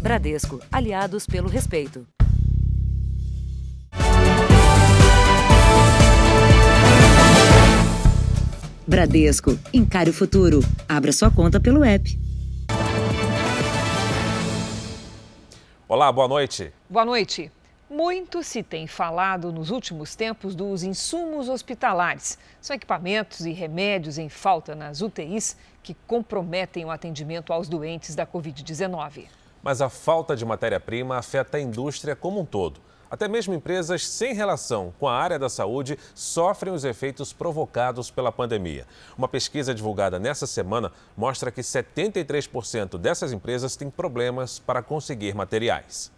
Bradesco, aliados pelo respeito. Bradesco, encare o futuro. Abra sua conta pelo app. Olá, boa noite. Boa noite. Muito se tem falado nos últimos tempos dos insumos hospitalares. São equipamentos e remédios em falta nas UTIs que comprometem o atendimento aos doentes da Covid-19. Mas a falta de matéria-prima afeta a indústria como um todo. Até mesmo empresas sem relação com a área da saúde sofrem os efeitos provocados pela pandemia. Uma pesquisa divulgada nessa semana mostra que 73% dessas empresas têm problemas para conseguir materiais.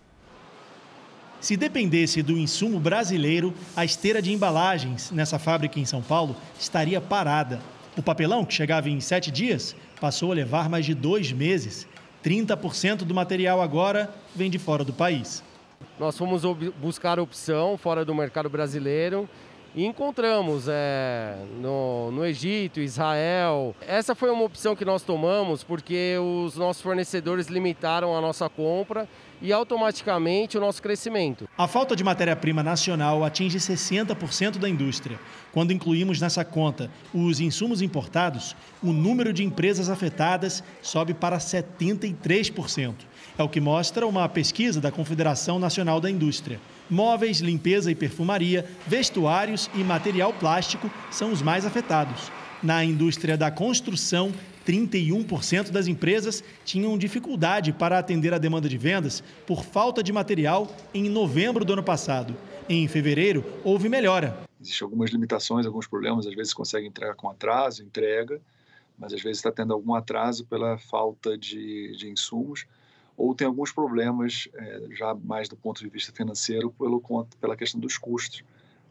Se dependesse do insumo brasileiro, a esteira de embalagens nessa fábrica em São Paulo estaria parada. O papelão, que chegava em sete dias, passou a levar mais de dois meses. 30% do material agora vem de fora do país. Nós fomos buscar opção fora do mercado brasileiro e encontramos é, no, no Egito, Israel. Essa foi uma opção que nós tomamos porque os nossos fornecedores limitaram a nossa compra e automaticamente o nosso crescimento. A falta de matéria-prima nacional atinge 60% da indústria. Quando incluímos nessa conta os insumos importados, o número de empresas afetadas sobe para 73%. É o que mostra uma pesquisa da Confederação Nacional da Indústria. Móveis, limpeza e perfumaria, vestuários e material plástico são os mais afetados. Na indústria da construção, 31% das empresas tinham dificuldade para atender a demanda de vendas por falta de material em novembro do ano passado. Em fevereiro, houve melhora. Existem algumas limitações, alguns problemas, às vezes consegue entregar com atraso, entrega, mas às vezes está tendo algum atraso pela falta de, de insumos ou tem alguns problemas, é, já mais do ponto de vista financeiro, pelo, pela questão dos custos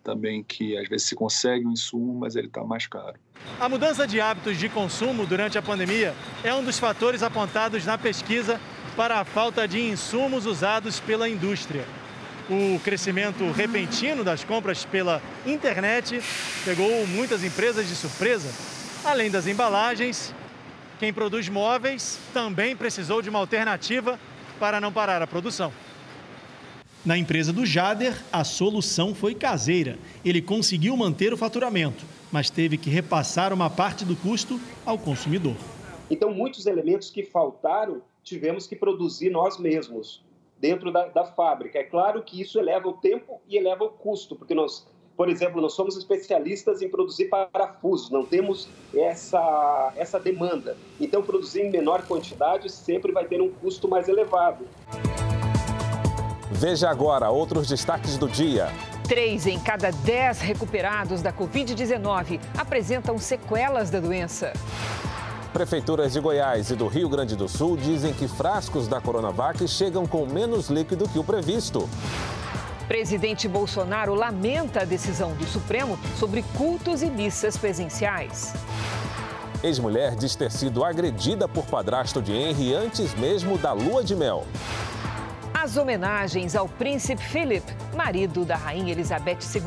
também que às vezes se consegue um insumo, mas ele está mais caro. A mudança de hábitos de consumo durante a pandemia é um dos fatores apontados na pesquisa para a falta de insumos usados pela indústria. O crescimento repentino das compras pela internet pegou muitas empresas de surpresa. Além das embalagens, quem produz móveis também precisou de uma alternativa para não parar a produção. Na empresa do Jader, a solução foi caseira. Ele conseguiu manter o faturamento, mas teve que repassar uma parte do custo ao consumidor. Então, muitos elementos que faltaram, tivemos que produzir nós mesmos, dentro da, da fábrica. É claro que isso eleva o tempo e eleva o custo, porque nós, por exemplo, nós somos especialistas em produzir parafusos, não temos essa, essa demanda. Então, produzir em menor quantidade sempre vai ter um custo mais elevado. Veja agora outros destaques do dia. Três em cada dez recuperados da Covid-19 apresentam sequelas da doença. Prefeituras de Goiás e do Rio Grande do Sul dizem que frascos da Coronavac chegam com menos líquido que o previsto. Presidente Bolsonaro lamenta a decisão do Supremo sobre cultos e missas presenciais. Ex-mulher diz ter sido agredida por padrasto de Henry antes mesmo da lua de mel as homenagens ao príncipe Philip, marido da rainha Elizabeth II.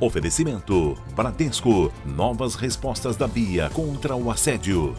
Oferecimento: Bradesco. Novas respostas da Bia contra o assédio.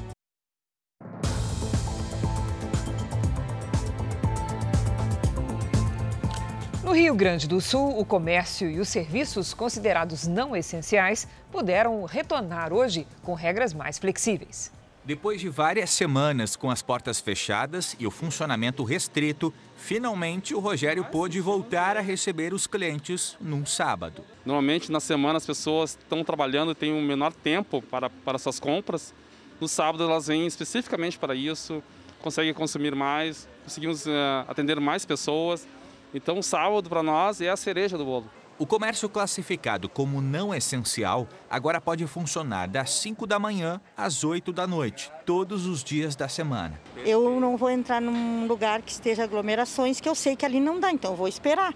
No Rio Grande do Sul, o comércio e os serviços considerados não essenciais puderam retornar hoje com regras mais flexíveis. Depois de várias semanas com as portas fechadas e o funcionamento restrito, finalmente o Rogério pôde voltar a receber os clientes num sábado. Normalmente na semana as pessoas estão trabalhando e têm um menor tempo para, para suas compras. No sábado elas vêm especificamente para isso, conseguem consumir mais, conseguimos uh, atender mais pessoas então, o sábado para nós é a cereja do bolo. O comércio classificado como não essencial agora pode funcionar das 5 da manhã às 8 da noite, todos os dias da semana. Eu não vou entrar num lugar que esteja aglomerações, que eu sei que ali não dá, então eu vou esperar.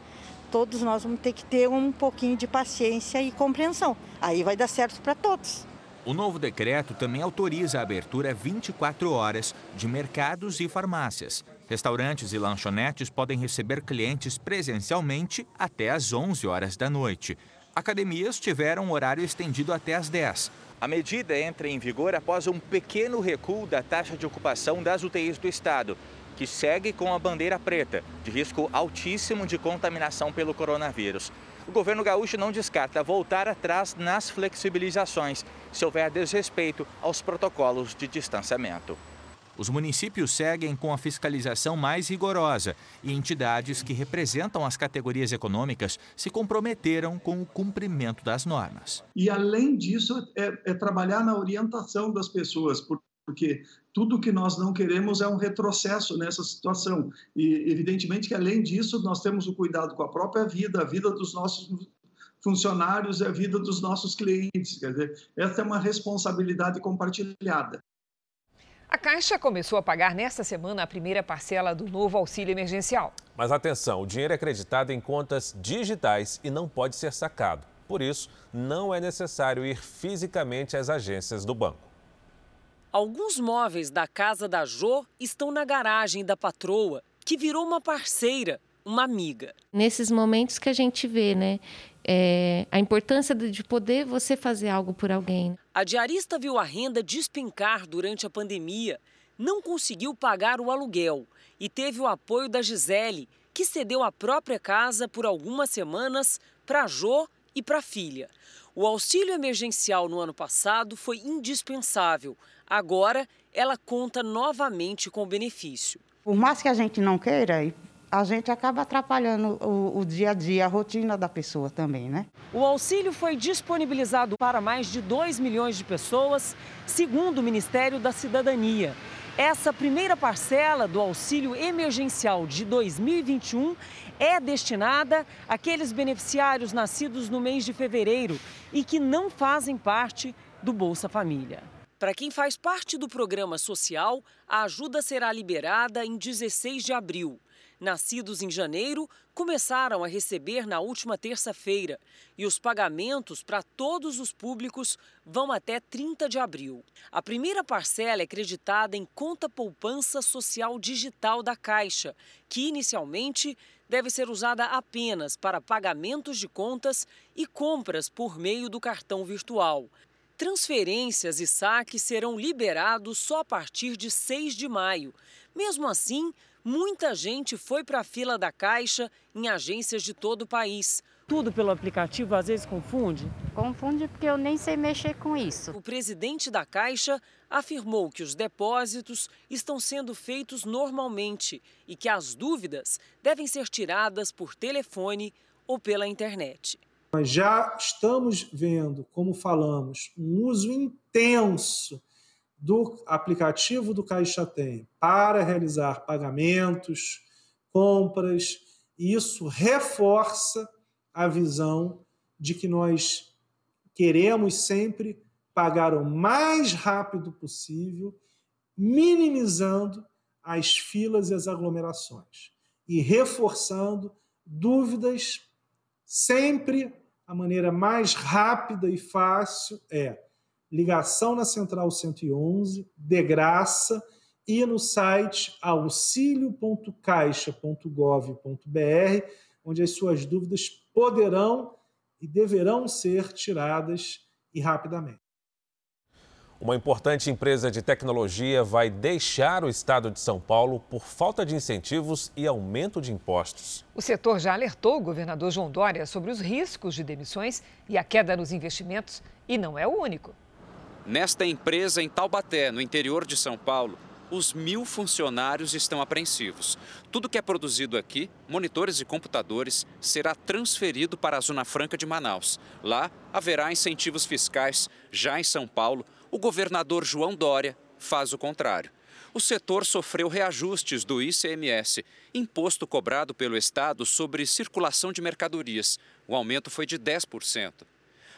Todos nós vamos ter que ter um pouquinho de paciência e compreensão. Aí vai dar certo para todos. O novo decreto também autoriza a abertura 24 horas de mercados e farmácias. Restaurantes e lanchonetes podem receber clientes presencialmente até às 11 horas da noite. Academias tiveram horário estendido até às 10. A medida entra em vigor após um pequeno recuo da taxa de ocupação das UTIs do estado, que segue com a bandeira preta, de risco altíssimo de contaminação pelo coronavírus. O governo gaúcho não descarta voltar atrás nas flexibilizações, se houver desrespeito aos protocolos de distanciamento. Os municípios seguem com a fiscalização mais rigorosa e entidades que representam as categorias econômicas se comprometeram com o cumprimento das normas. E, além disso, é, é trabalhar na orientação das pessoas, porque tudo que nós não queremos é um retrocesso nessa situação. E, evidentemente, que além disso, nós temos o cuidado com a própria vida, a vida dos nossos funcionários e a vida dos nossos clientes. Quer dizer, essa é uma responsabilidade compartilhada. A Caixa começou a pagar nesta semana a primeira parcela do novo auxílio emergencial. Mas atenção, o dinheiro é acreditado em contas digitais e não pode ser sacado. Por isso, não é necessário ir fisicamente às agências do banco. Alguns móveis da casa da Jo estão na garagem da patroa, que virou uma parceira, uma amiga. Nesses momentos que a gente vê, né? é, a importância de poder você fazer algo por alguém. A diarista viu a renda despencar durante a pandemia, não conseguiu pagar o aluguel e teve o apoio da Gisele, que cedeu a própria casa por algumas semanas para Jô e para a filha. O auxílio emergencial no ano passado foi indispensável. Agora, ela conta novamente com o benefício. Por mais que a gente não queira, a gente acaba atrapalhando o, o, dia a dia, a rotina da pessoa também, né? O auxílio foi disponibilizado para mais de 2 milhões de pessoas, segundo o Ministério da Cidadania. Essa primeira parcela do auxílio emergencial de 2021 é destinada àqueles beneficiários nascidos no mês de fevereiro e que não fazem parte do Bolsa Família. Para quem faz parte do programa social, a ajuda será liberada em 16 de abril nascidos em janeiro, começaram a receber na última terça-feira e os pagamentos para todos os públicos vão até 30 de abril. A primeira parcela é creditada em conta poupança social digital da Caixa, que inicialmente deve ser usada apenas para pagamentos de contas e compras por meio do cartão virtual. Transferências e saques serão liberados só a partir de 6 de maio. Mesmo assim, muita gente foi para a fila da Caixa em agências de todo o país. Tudo pelo aplicativo às vezes confunde? Confunde porque eu nem sei mexer com isso. O presidente da Caixa afirmou que os depósitos estão sendo feitos normalmente e que as dúvidas devem ser tiradas por telefone ou pela internet. Nós já estamos vendo, como falamos, um uso intenso do aplicativo do Caixa Tem para realizar pagamentos, compras, e isso reforça a visão de que nós queremos sempre pagar o mais rápido possível, minimizando as filas e as aglomerações e reforçando dúvidas. Sempre a maneira mais rápida e fácil é ligação na Central 111, de graça, e no site auxilio.caixa.gov.br, onde as suas dúvidas poderão e deverão ser tiradas e rapidamente. Uma importante empresa de tecnologia vai deixar o estado de São Paulo por falta de incentivos e aumento de impostos. O setor já alertou o governador João Dória sobre os riscos de demissões e a queda nos investimentos, e não é o único. Nesta empresa em Taubaté, no interior de São Paulo, os mil funcionários estão apreensivos. Tudo que é produzido aqui, monitores e computadores, será transferido para a Zona Franca de Manaus. Lá haverá incentivos fiscais. Já em São Paulo, o governador João Dória faz o contrário. O setor sofreu reajustes do ICMS, imposto cobrado pelo Estado sobre circulação de mercadorias. O aumento foi de 10%.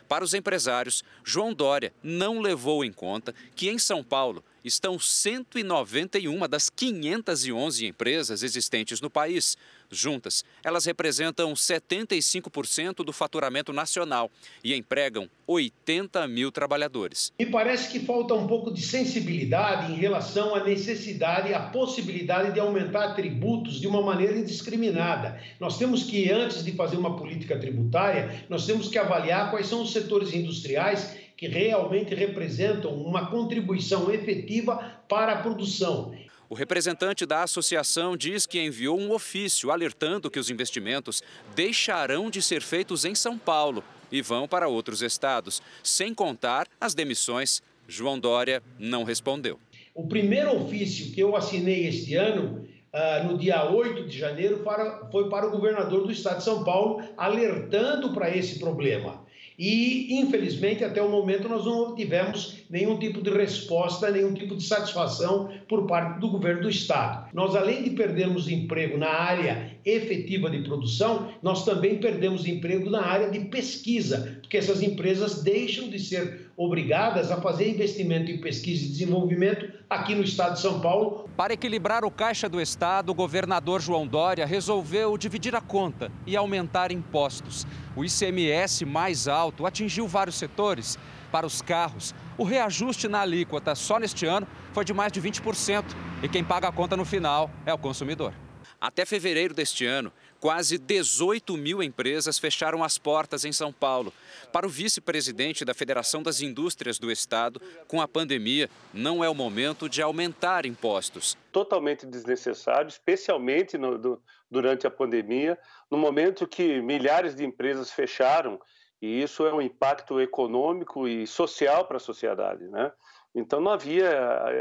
Para os empresários, João Dória não levou em conta que em São Paulo estão 191 das 511 empresas existentes no país. Juntas, elas representam 75% do faturamento nacional e empregam 80 mil trabalhadores. Me parece que falta um pouco de sensibilidade em relação à necessidade e à possibilidade de aumentar tributos de uma maneira indiscriminada. Nós temos que, antes de fazer uma política tributária, nós temos que avaliar quais são os setores industriais que realmente representam uma contribuição efetiva para a produção. O representante da associação diz que enviou um ofício alertando que os investimentos deixarão de ser feitos em São Paulo e vão para outros estados, sem contar as demissões. João Dória não respondeu. O primeiro ofício que eu assinei este ano, uh, no dia 8 de janeiro, foi para o governador do estado de São Paulo, alertando para esse problema. E, infelizmente, até o momento, nós não tivemos nenhum tipo de resposta, nenhum tipo de satisfação por parte do governo do Estado. Nós, além de perdermos emprego na área efetiva de produção, nós também perdemos emprego na área de pesquisa, porque essas empresas deixam de ser obrigadas a fazer investimento em pesquisa e desenvolvimento aqui no estado de São Paulo. Para equilibrar o caixa do estado, o governador João Dória resolveu dividir a conta e aumentar impostos. O ICMS mais alto atingiu vários setores. Para os carros, o reajuste na alíquota só neste ano foi de mais de 20%. E quem paga a conta no final é o consumidor. Até fevereiro deste ano, quase 18 mil empresas fecharam as portas em São Paulo. Para o vice-presidente da Federação das Indústrias do Estado, com a pandemia, não é o momento de aumentar impostos. Totalmente desnecessário, especialmente no, do, durante a pandemia, no momento que milhares de empresas fecharam, e isso é um impacto econômico e social para a sociedade, né? Então não havia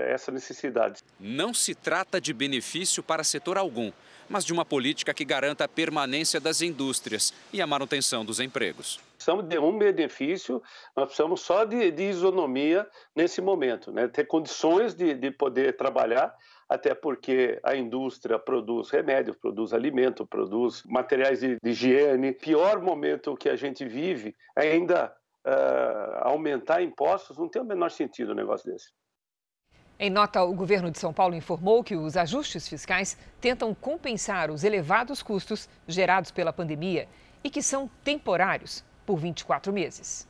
essa necessidade. Não se trata de benefício para setor algum, mas de uma política que garanta a permanência das indústrias e a manutenção dos empregos. Precisamos de um benefício, nós precisamos só de, de isonomia nesse momento, né? ter condições de, de poder trabalhar, até porque a indústria produz remédio, produz alimento, produz materiais de, de higiene. Pior momento que a gente vive, ainda uh, aumentar impostos, não tem o menor sentido um negócio desse. Em nota, o governo de São Paulo informou que os ajustes fiscais tentam compensar os elevados custos gerados pela pandemia e que são temporários por 24 meses.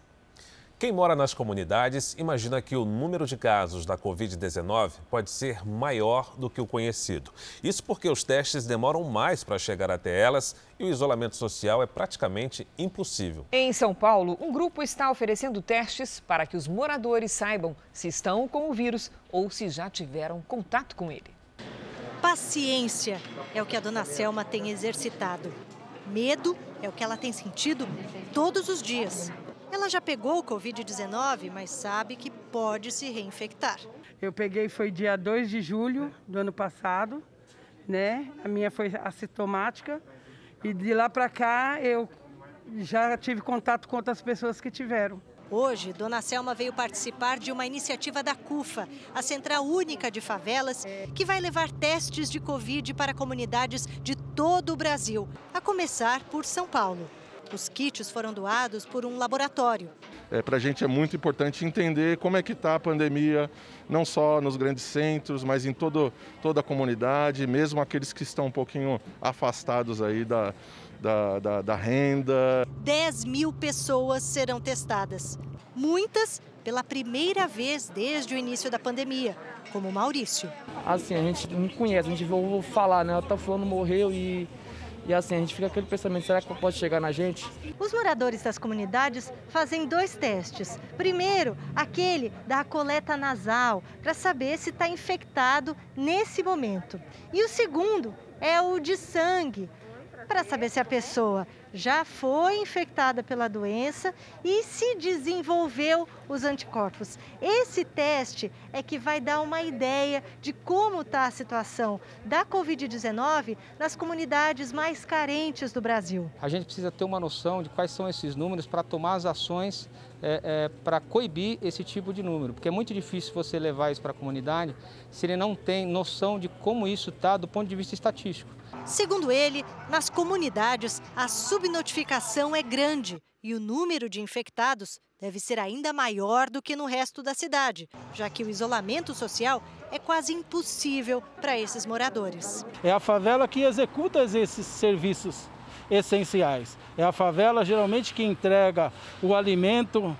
Quem mora nas comunidades imagina que o número de casos da Covid-19 pode ser maior do que o conhecido. Isso porque os testes demoram mais para chegar até elas e o isolamento social é praticamente impossível. Em São Paulo, um grupo está oferecendo testes para que os moradores saibam se estão com o vírus ou se já tiveram contato com ele. Paciência é o que a dona Selma tem exercitado. Medo é o que ela tem sentido todos os dias. Ela já pegou o Covid-19, mas sabe que pode se reinfectar. Eu peguei foi dia 2 de julho do ano passado, né? A minha foi assintomática e de lá para cá eu já tive contato com outras pessoas que tiveram. Hoje, Dona Selma veio participar de uma iniciativa da CUFA, a Central Única de Favelas, que vai levar testes de Covid para comunidades de todo o Brasil, a começar por São Paulo. Os kits foram doados por um laboratório. É, Para a gente é muito importante entender como é que está a pandemia, não só nos grandes centros, mas em todo, toda a comunidade, mesmo aqueles que estão um pouquinho afastados aí da, da, da, da renda. 10 mil pessoas serão testadas. Muitas pela primeira vez desde o início da pandemia, como Maurício. Assim, a gente não conhece, a gente ouve falar, né? Tá fulano morreu e e assim, a gente fica aquele pensamento, será que pode chegar na gente? Os moradores das comunidades fazem dois testes. Primeiro, aquele da coleta nasal, para saber se está infectado nesse momento. E o segundo é o de sangue, para saber se a pessoa já foi infectada pela doença e se desenvolveu os anticorpos. Esse teste é que vai dar uma ideia de como está a situação da Covid-19 nas comunidades mais carentes do Brasil. A gente precisa ter uma noção de quais são esses números para tomar as ações é, é, para coibir esse tipo de número, porque é muito difícil você levar isso para a comunidade se ele não tem noção de como isso está do ponto de vista estatístico. Segundo ele, nas comunidades, sub subnotificação é grande e o número de infectados deve ser ainda maior do que no resto da cidade, já que o isolamento social é quase impossível para esses moradores. É a favela que executa esses serviços essenciais. É a favela geralmente que entrega o alimento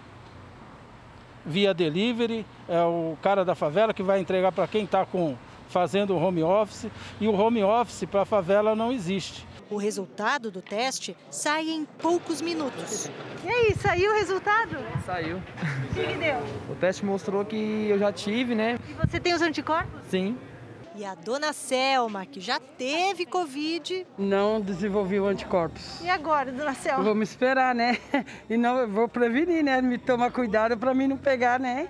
via delivery, é o cara da favela que vai entregar para quem está fazendo home office e o home office para a favela não existe. O resultado do teste sai em poucos minutos. E aí, saiu o resultado? Saiu. O que, que deu? O teste mostrou que eu já tive, né? E você tem os anticorpos? Sim. E a dona Selma, que já teve Covid. Não desenvolveu anticorpos. E agora, dona Selma? Vou me esperar, né? E não vou prevenir, né? Me tomar cuidado para mim não pegar, né?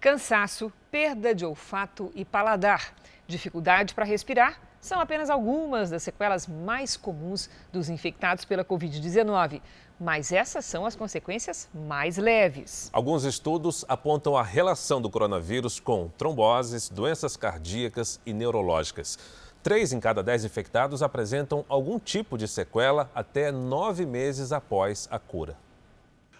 Cansaço, perda de olfato e paladar, dificuldade para respirar são apenas algumas das sequelas mais comuns dos infectados pela Covid-19. Mas essas são as consequências mais leves. Alguns estudos apontam a relação do coronavírus com tromboses, doenças cardíacas e neurológicas. Três em cada dez infectados apresentam algum tipo de sequela até nove meses após a cura.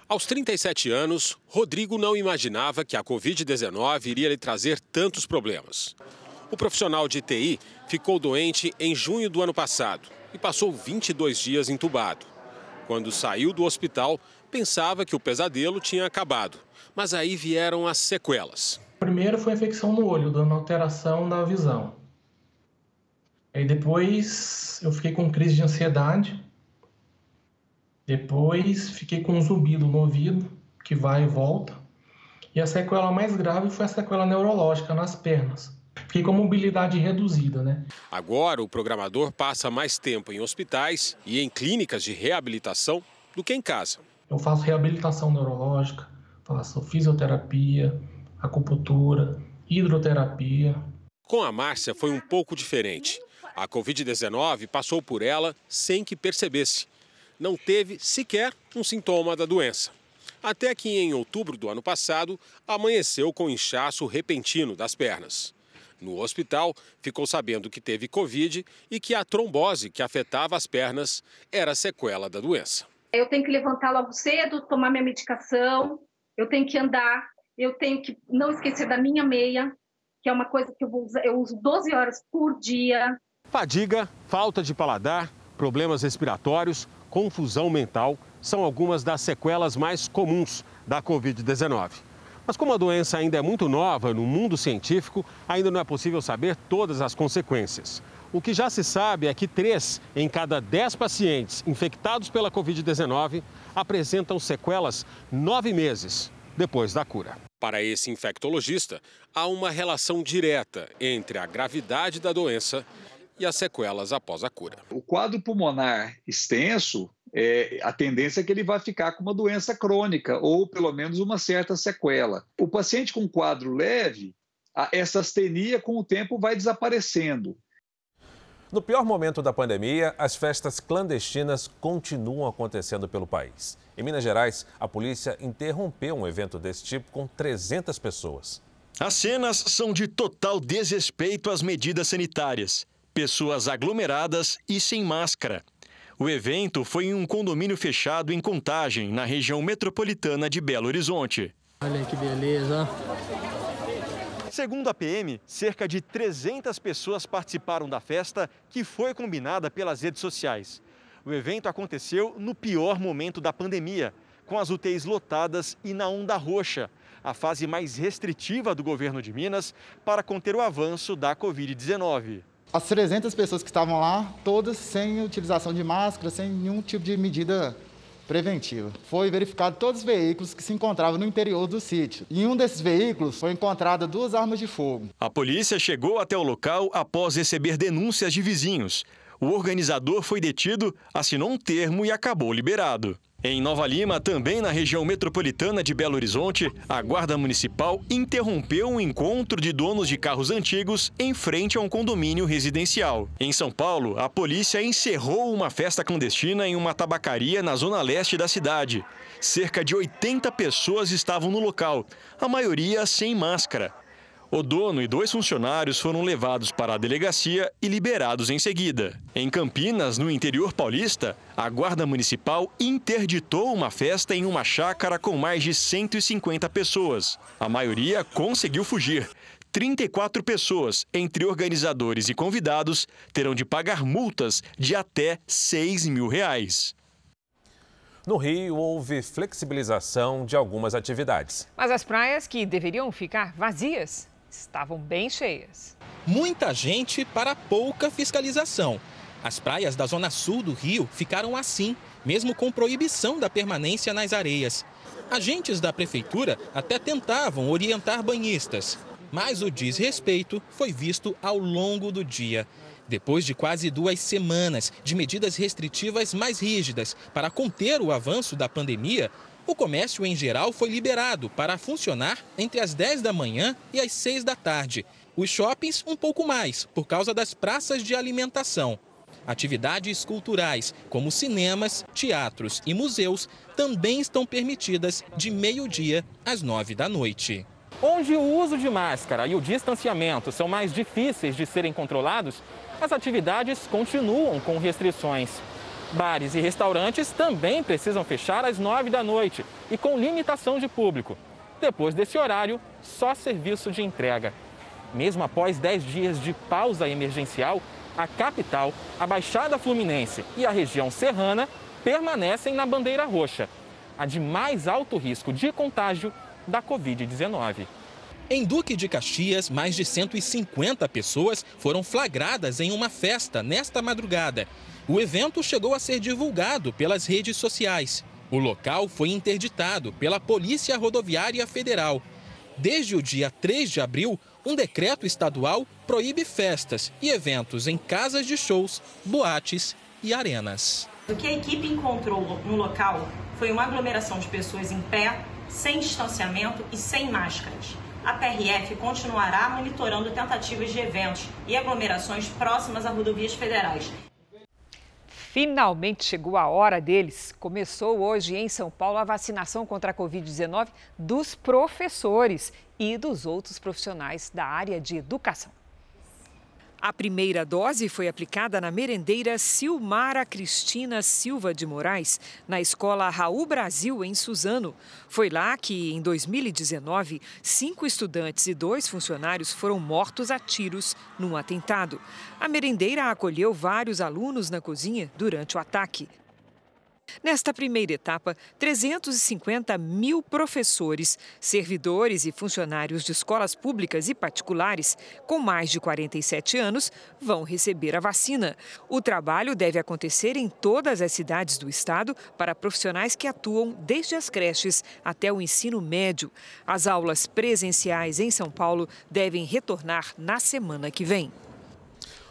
Aos 37 anos, Rodrigo não imaginava que a Covid-19 iria lhe trazer tantos problemas. O profissional de TI ficou doente em junho do ano passado e passou 22 dias entubado. Quando saiu do hospital, pensava que o pesadelo tinha acabado, mas aí vieram as sequelas. Primeiro foi a infecção no olho, dando alteração da visão. Aí depois eu fiquei com crise de ansiedade. Depois fiquei com um zumbido no ouvido, que vai e volta. E a sequela mais grave foi a sequela neurológica nas pernas fiquei com mobilidade reduzida, né? Agora o programador passa mais tempo em hospitais e em clínicas de reabilitação do que em casa. Eu faço reabilitação neurológica, faço fisioterapia, acupuntura, hidroterapia. Com a Márcia foi um pouco diferente. A Covid-19 passou por ela sem que percebesse. Não teve sequer um sintoma da doença. Até que em outubro do ano passado, amanheceu com inchaço repentino das pernas. No hospital, ficou sabendo que teve Covid e que a trombose que afetava as pernas era sequela da doença. Eu tenho que levantar logo cedo, tomar minha medicação, eu tenho que andar, eu tenho que não esquecer da minha meia, que é uma coisa que eu, vou usar, eu uso 12 horas por dia. Fadiga, falta de paladar, problemas respiratórios, confusão mental são algumas das sequelas mais comuns da Covid-19. Mas como a doença ainda é muito nova no mundo científico, ainda não é possível saber todas as consequências. O que já se sabe é que três em cada dez pacientes infectados pela Covid-19 apresentam sequelas nove meses depois da cura. Para esse infectologista, há uma relação direta entre a gravidade da doença e as sequelas após a cura. O quadro pulmonar extenso é, a tendência é que ele vai ficar com uma doença crônica ou pelo menos uma certa sequela. O paciente com quadro leve, essa astenia com o tempo vai desaparecendo. No pior momento da pandemia, as festas clandestinas continuam acontecendo pelo país. Em Minas Gerais, a polícia interrompeu um evento desse tipo com 300 pessoas. As cenas são de total desrespeito às medidas sanitárias. Pessoas aglomeradas e sem máscara. O evento foi em um condomínio fechado em Contagem, na região metropolitana de Belo Horizonte. Olha que beleza. Segundo a PM, cerca de 300 pessoas participaram da festa que foi combinada pelas redes sociais. O evento aconteceu no pior momento da pandemia, com as UTIs lotadas e na onda roxa, a fase mais restritiva do governo de Minas para conter o avanço da Covid-19 as 300 pessoas que estavam lá, todas sem utilização de máscara, sem nenhum tipo de medida preventiva. Foi verificado todos os veículos que se encontravam no interior do sítio. Em um desses veículos foi encontrada duas armas de fogo. A polícia chegou até o local após receber denúncias de vizinhos. O organizador foi detido, assinou um termo e acabou liberado. Em Nova Lima, também na região metropolitana de Belo Horizonte, a Guarda Municipal interrompeu um encontro de donos de carros antigos em frente a um condomínio residencial. Em São Paulo, a polícia encerrou uma festa clandestina em uma tabacaria na zona leste da cidade. Cerca de 80 pessoas estavam no local, a maioria sem máscara. O dono e dois funcionários foram levados para a delegacia e liberados em seguida. Em Campinas, no interior paulista, a Guarda Municipal interditou uma festa em uma chácara com mais de 150 pessoas. A maioria conseguiu fugir. 34 pessoas, entre organizadores e convidados, terão de pagar multas de até 6 mil reais. No Rio, houve flexibilização de algumas atividades. Mas as praias que deveriam ficar vazias estavam bem cheias. Muita gente para pouca fiscalização. As praias da zona sul do Rio ficaram assim, mesmo com proibição da permanência nas areias. Agentes da prefeitura até tentavam orientar banhistas, mas o desrespeito foi visto ao longo do dia. Depois de quase duas semanas de medidas restritivas mais rígidas para conter o avanço da pandemia, o comércio em geral foi liberado para funcionar entre as 10 da manhã e as 6 da tarde. Os shoppings, um pouco mais, por causa das praças de alimentação. Atividades culturais, como cinemas, teatros e museus, também estão permitidas de meio-dia às 9 da noite. Onde o uso de máscara e o distanciamento são mais difíceis de serem controlados, as atividades continuam com restrições. Bares e restaurantes também precisam fechar às 9 da noite e com limitação de público. Depois desse horário, só serviço de entrega. Mesmo após 10 dias de pausa emergencial, a capital, a Baixada Fluminense e a região serrana permanecem na bandeira roxa, a de mais alto risco de contágio da Covid-19. Em Duque de Caxias, mais de 150 pessoas foram flagradas em uma festa nesta madrugada o evento chegou a ser divulgado pelas redes sociais. O local foi interditado pela Polícia Rodoviária Federal. Desde o dia 3 de abril, um decreto estadual proíbe festas e eventos em casas de shows, boates e arenas. O que a equipe encontrou no local foi uma aglomeração de pessoas em pé, sem distanciamento e sem máscaras. A PRF continuará monitorando tentativas de eventos e aglomerações próximas a rodovias federais. Finalmente chegou a hora deles. Começou hoje em São Paulo a vacinação contra a Covid-19 dos professores e dos outros profissionais da área de educação. A primeira dose foi aplicada na merendeira Silmara Cristina Silva de Moraes, na escola Raul Brasil, em Suzano. Foi lá que, em 2019, cinco estudantes e dois funcionários foram mortos a tiros num atentado. A merendeira acolheu vários alunos na cozinha durante o ataque. Nesta primeira etapa, 350 mil professores, servidores e funcionários de escolas públicas e particulares com mais de 47 anos vão receber a vacina. O trabalho deve acontecer em todas as cidades do estado para profissionais que atuam desde as creches até o ensino médio. As aulas presenciais em São Paulo devem retornar na semana que vem.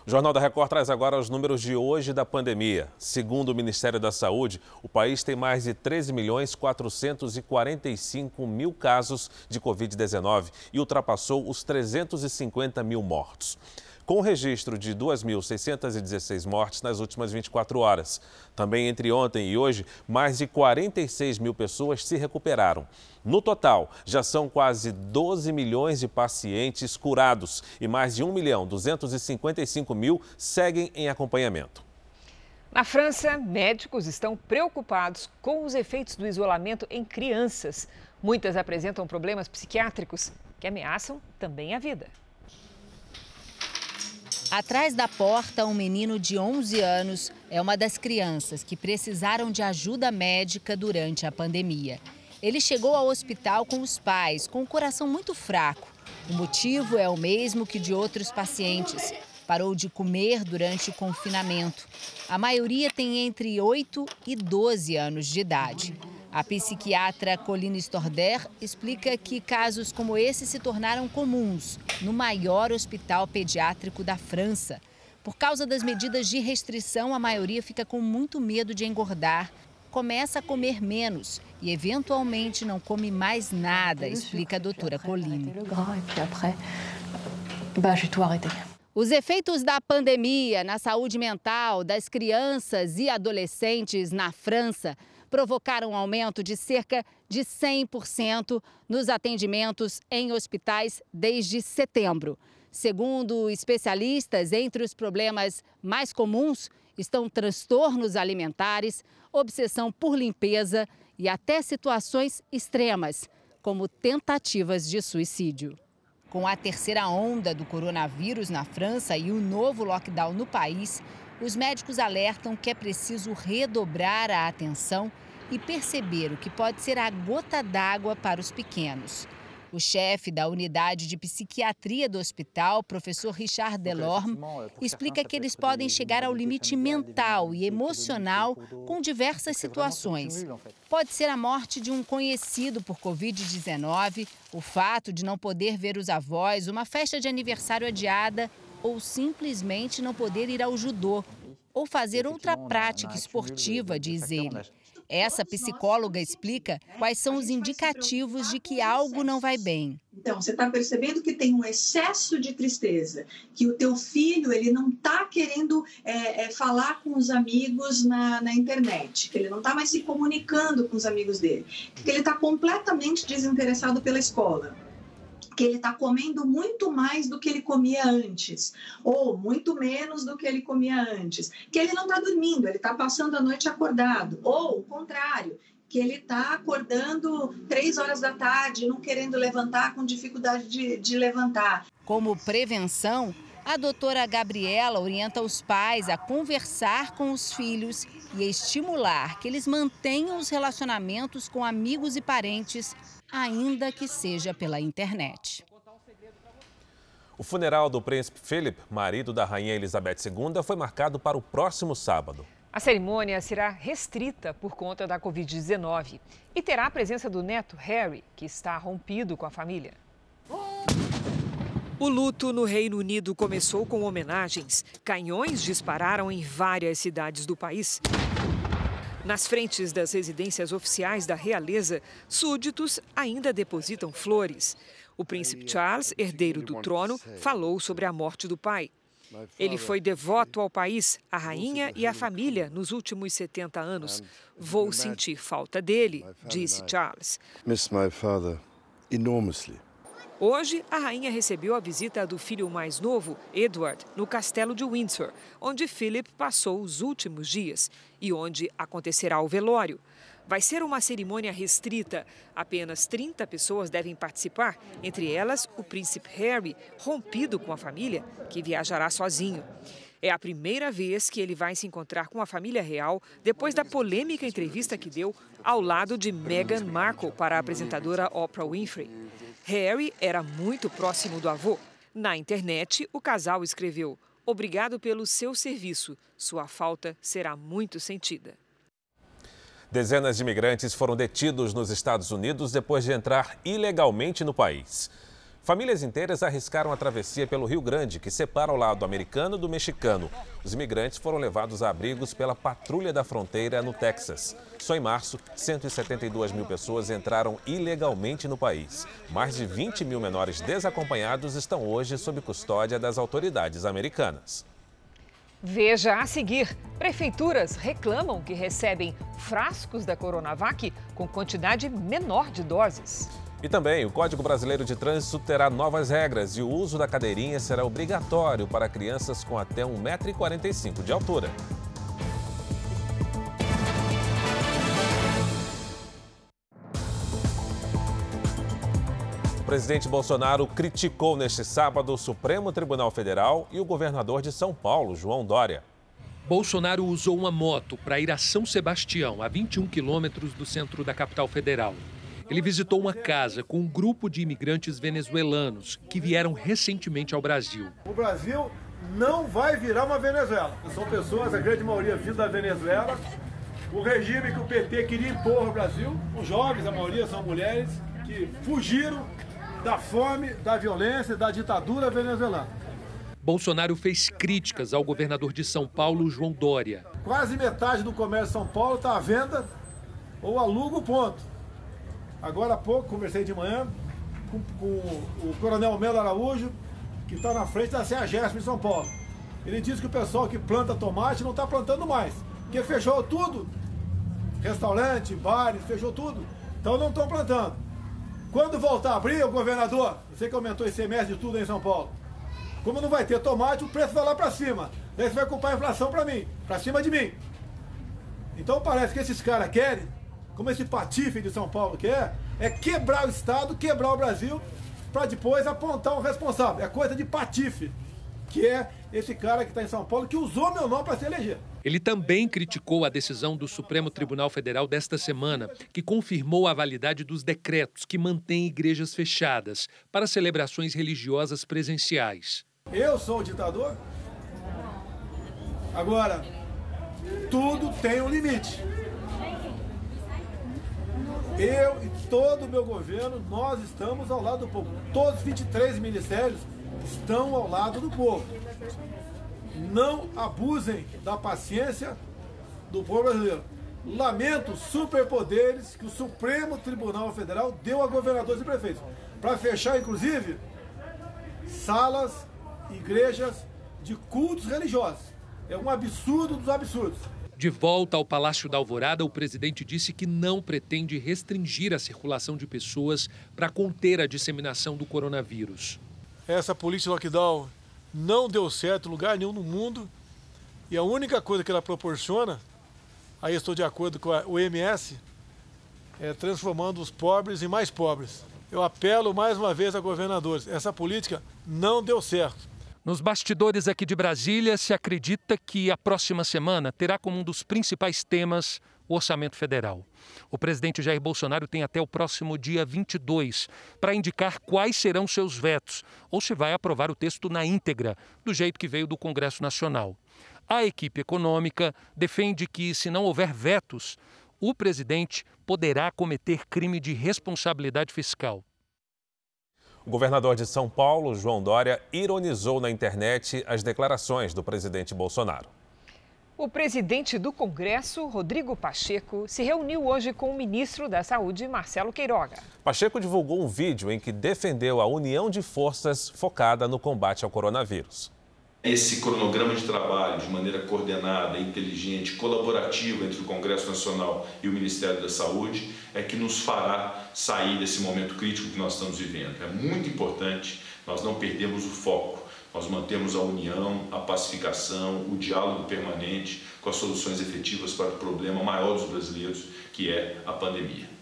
O Jornal da Record traz agora os números de hoje da pandemia. Segundo o Ministério da Saúde, o país tem mais de 13 milhões 445 mil casos de Covid-19 e ultrapassou os 350 mil mortos com registro de 2.616 mortes nas últimas 24 horas. Também entre ontem e hoje, mais de 46 mil pessoas se recuperaram. No total, já são quase 12 milhões de pacientes curados e mais de 1 milhão 255 mil seguem em acompanhamento. Na França, médicos estão preocupados com os efeitos do isolamento em crianças. Muitas apresentam problemas psiquiátricos que ameaçam também a vida. Atrás da porta, um menino de 11 anos é uma das crianças que precisaram de ajuda médica durante a pandemia. Ele chegou ao hospital com os pais, com o coração muito fraco. O motivo é o mesmo que de outros pacientes. Parou de comer durante o confinamento. A maioria tem entre 8 e 12 anos de idade. A psiquiatra Colina Storder explica que casos como esse se tornaram comuns no maior hospital pediátrico da França. Por causa das medidas de restrição, a maioria fica com muito medo de engordar, começa a comer menos e, eventualmente, não come mais nada, explica a doutora Colina. Os efeitos da pandemia na saúde mental das crianças e adolescentes na França provocaram um aumento de cerca de 100% nos atendimentos em hospitais desde setembro. Segundo especialistas, entre os problemas mais comuns estão transtornos alimentares, obsessão por limpeza e até situações extremas, como tentativas de suicídio. Com a terceira onda do coronavírus na França e o novo lockdown no país, os médicos alertam que é preciso redobrar a atenção e perceber o que pode ser a gota d'água para os pequenos. O chefe da unidade de psiquiatria do hospital, professor Richard Delorme, explica que eles podem chegar ao limite mental e emocional com diversas situações. Pode ser a morte de um conhecido por Covid-19, o fato de não poder ver os avós, uma festa de aniversário adiada ou simplesmente não poder ir ao judô ou fazer outra prática esportiva, diz ele. Essa psicóloga explica quais são os indicativos de que algo não vai bem. Então, você está percebendo que tem um excesso de tristeza, que o teu filho ele não está querendo é, é, falar com os amigos na, na internet, que ele não está mais se comunicando com os amigos dele, que ele está completamente desinteressado pela escola que ele está comendo muito mais do que ele comia antes, ou muito menos do que ele comia antes, que ele não está dormindo, ele está passando a noite acordado, ou o contrário, que ele está acordando três horas da tarde, não querendo levantar, com dificuldade de, de levantar. Como prevenção, a doutora Gabriela orienta os pais a conversar com os filhos e estimular que eles mantenham os relacionamentos com amigos e parentes ainda que seja pela internet. O funeral do príncipe Philip, marido da rainha Elizabeth II, foi marcado para o próximo sábado. A cerimônia será restrita por conta da Covid-19 e terá a presença do neto Harry, que está rompido com a família. O luto no Reino Unido começou com homenagens. Canhões dispararam em várias cidades do país. Nas frentes das residências oficiais da realeza, súditos ainda depositam flores. O príncipe Charles, herdeiro do trono, falou sobre a morte do pai. Ele foi devoto ao país, à rainha e à família nos últimos 70 anos. Vou sentir falta dele, disse Charles. Miss my father enormously. Hoje, a rainha recebeu a visita do filho mais novo, Edward, no castelo de Windsor, onde Philip passou os últimos dias e onde acontecerá o velório. Vai ser uma cerimônia restrita. Apenas 30 pessoas devem participar, entre elas o príncipe Harry, rompido com a família, que viajará sozinho. É a primeira vez que ele vai se encontrar com a família real depois da polêmica entrevista que deu ao lado de Meghan Markle para a apresentadora Oprah Winfrey. Harry era muito próximo do avô. Na internet, o casal escreveu: Obrigado pelo seu serviço. Sua falta será muito sentida. Dezenas de imigrantes foram detidos nos Estados Unidos depois de entrar ilegalmente no país. Famílias inteiras arriscaram a travessia pelo Rio Grande, que separa o lado americano do mexicano. Os imigrantes foram levados a abrigos pela patrulha da fronteira no Texas. Só em março, 172 mil pessoas entraram ilegalmente no país. Mais de 20 mil menores desacompanhados estão hoje sob custódia das autoridades americanas. Veja a seguir: prefeituras reclamam que recebem frascos da Coronavac com quantidade menor de doses. E também o Código Brasileiro de Trânsito terá novas regras e o uso da cadeirinha será obrigatório para crianças com até 1,45m de altura. O presidente Bolsonaro criticou neste sábado o Supremo Tribunal Federal e o governador de São Paulo, João Dória. Bolsonaro usou uma moto para ir a São Sebastião, a 21 quilômetros do centro da capital federal. Ele visitou uma casa com um grupo de imigrantes venezuelanos que vieram recentemente ao Brasil. O Brasil não vai virar uma Venezuela. São pessoas, a grande maioria vindo da Venezuela. O regime que o PT queria impor ao Brasil, os jovens, a maioria são mulheres, que fugiram da fome, da violência, da ditadura venezuelana. Bolsonaro fez críticas ao governador de São Paulo, João Dória. Quase metade do comércio de São Paulo está à venda ou aluga o ponto. Agora há pouco, conversei de manhã com, com o Coronel Melo Araújo, que está na frente da CEAGESP em São Paulo. Ele disse que o pessoal que planta tomate não está plantando mais, porque fechou tudo. restaurante, bares, fechou tudo. Então não estão plantando. Quando voltar a abrir, o governador, você que aumentou esse semestre de tudo em São Paulo, como não vai ter tomate, o preço vai lá para cima. Daí você vai culpar a inflação para mim, para cima de mim. Então parece que esses caras querem, como esse patife de São Paulo quer, é quebrar o Estado, quebrar o Brasil, para depois apontar o responsável. É coisa de patife, que é esse cara que está em São Paulo, que usou meu nome para se eleger. Ele também criticou a decisão do Supremo Tribunal Federal desta semana, que confirmou a validade dos decretos que mantêm igrejas fechadas para celebrações religiosas presenciais. Eu sou o ditador? Agora, tudo tem um limite. Eu e todo o meu governo, nós estamos ao lado do povo. Todos os 23 ministérios estão ao lado do povo não abusem da paciência do povo brasileiro. Lamento superpoderes que o Supremo Tribunal Federal deu a governadores e prefeitos. Para fechar, inclusive, salas, igrejas de cultos religiosos. É um absurdo dos absurdos. De volta ao Palácio da Alvorada, o presidente disse que não pretende restringir a circulação de pessoas para conter a disseminação do coronavírus. Essa polícia lockdown não deu certo em lugar nenhum no mundo. E a única coisa que ela proporciona, aí estou de acordo com a OMS, é transformando os pobres em mais pobres. Eu apelo mais uma vez a governadores: essa política não deu certo. Nos bastidores aqui de Brasília, se acredita que a próxima semana terá como um dos principais temas o orçamento federal. O presidente Jair Bolsonaro tem até o próximo dia 22 para indicar quais serão seus vetos ou se vai aprovar o texto na íntegra, do jeito que veio do Congresso Nacional. A equipe econômica defende que, se não houver vetos, o presidente poderá cometer crime de responsabilidade fiscal. O governador de São Paulo, João Dória, ironizou na internet as declarações do presidente Bolsonaro. O presidente do Congresso, Rodrigo Pacheco, se reuniu hoje com o ministro da Saúde, Marcelo Queiroga. Pacheco divulgou um vídeo em que defendeu a união de forças focada no combate ao coronavírus. Esse cronograma de trabalho de maneira coordenada, inteligente, colaborativa entre o Congresso Nacional e o Ministério da Saúde é que nos fará sair desse momento crítico que nós estamos vivendo. É muito importante nós não perdermos o foco, nós mantemos a união, a pacificação, o diálogo permanente com as soluções efetivas para o problema maior dos brasileiros, que é a pandemia.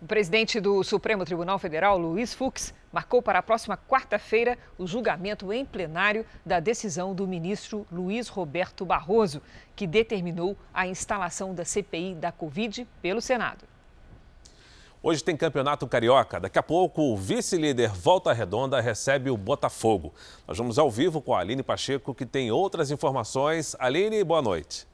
O presidente do Supremo Tribunal Federal, Luiz Fux, marcou para a próxima quarta-feira o julgamento em plenário da decisão do ministro Luiz Roberto Barroso, que determinou a instalação da CPI da Covid pelo Senado. Hoje tem campeonato carioca. Daqui a pouco, o vice-líder Volta Redonda recebe o Botafogo. Nós vamos ao vivo com a Aline Pacheco, que tem outras informações. Aline, boa noite.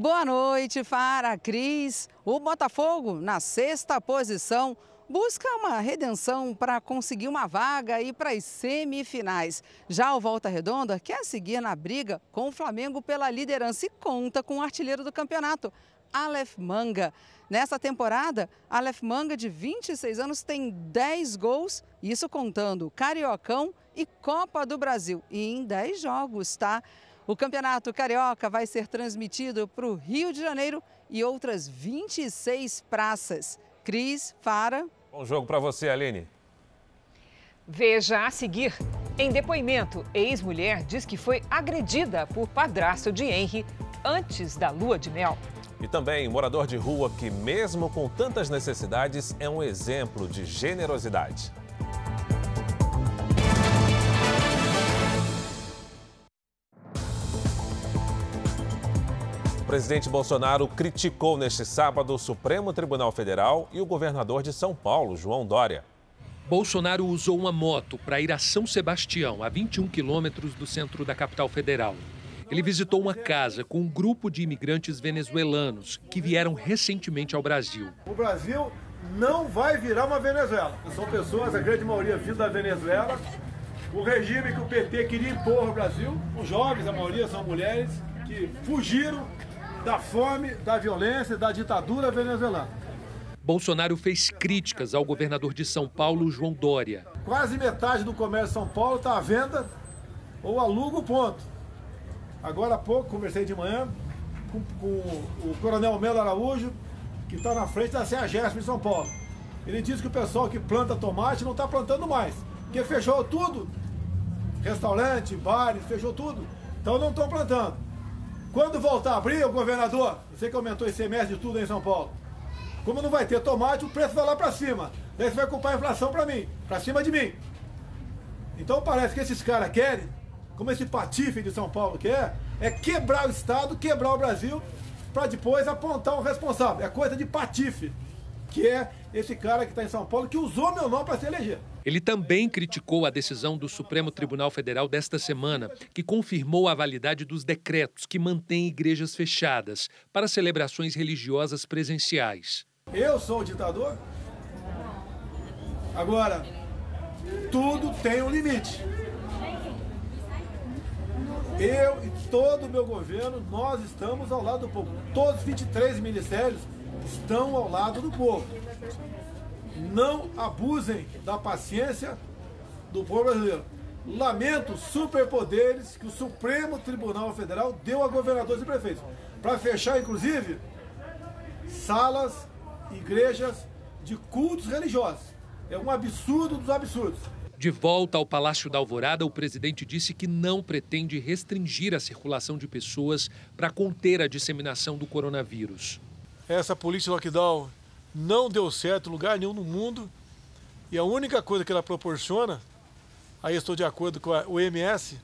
Boa noite, Fara, Cris. O Botafogo, na sexta posição, busca uma redenção para conseguir uma vaga e para as semifinais. Já o Volta Redonda quer seguir na briga com o Flamengo pela liderança e conta com o artilheiro do campeonato, Aleph Manga. Nessa temporada, Aleph Manga, de 26 anos, tem 10 gols, isso contando Cariocão e Copa do Brasil. E em 10 jogos, tá? O Campeonato Carioca vai ser transmitido para o Rio de Janeiro e outras 26 praças. Cris, Fara. Bom jogo para você, Aline. Veja a seguir. Em depoimento, ex-mulher diz que foi agredida por padrasto de Henry antes da lua de mel. E também morador de rua que, mesmo com tantas necessidades, é um exemplo de generosidade. Presidente Bolsonaro criticou neste sábado o Supremo Tribunal Federal e o governador de São Paulo, João Dória. Bolsonaro usou uma moto para ir a São Sebastião, a 21 quilômetros do centro da capital federal. Ele visitou uma casa com um grupo de imigrantes venezuelanos que vieram recentemente ao Brasil. O Brasil não vai virar uma Venezuela. São pessoas, a grande maioria vindo da Venezuela. O regime que o PT queria impor ao Brasil, os jovens, a maioria são mulheres, que fugiram da fome, da violência, da ditadura venezuelana. Bolsonaro fez críticas ao governador de São Paulo, João Dória. Quase metade do comércio de São Paulo está à venda ou aluga o ponto. Agora há pouco, conversei de manhã com, com o Coronel Melo Araújo, que está na frente da CEAGESP em São Paulo. Ele disse que o pessoal que planta tomate não está plantando mais, porque fechou tudo. Restaurante, bares, fechou tudo. Então não estão plantando. Quando voltar a abrir, o governador, você que aumentou esse semestre de tudo em São Paulo, como não vai ter tomate, o preço vai lá para cima. Daí você vai culpar a inflação para mim, para cima de mim. Então parece que esses caras querem, como esse patife de São Paulo quer, é quebrar o Estado, quebrar o Brasil, para depois apontar o responsável. É coisa de patife, que é esse cara que está em São Paulo, que usou meu nome para se eleger. Ele também criticou a decisão do Supremo Tribunal Federal desta semana, que confirmou a validade dos decretos que mantêm igrejas fechadas para celebrações religiosas presenciais. Eu sou o ditador? Agora, tudo tem um limite. Eu e todo o meu governo, nós estamos ao lado do povo. Todos os 23 ministérios estão ao lado do povo. Não abusem da paciência do povo brasileiro. Lamento superpoderes que o Supremo Tribunal Federal deu a governadores e prefeitos. Para fechar, inclusive, salas, igrejas de cultos religiosos. É um absurdo dos absurdos. De volta ao Palácio da Alvorada, o presidente disse que não pretende restringir a circulação de pessoas para conter a disseminação do coronavírus. Essa política lockdown não deu certo em lugar nenhum no mundo e a única coisa que ela proporciona, aí estou de acordo com a OMS,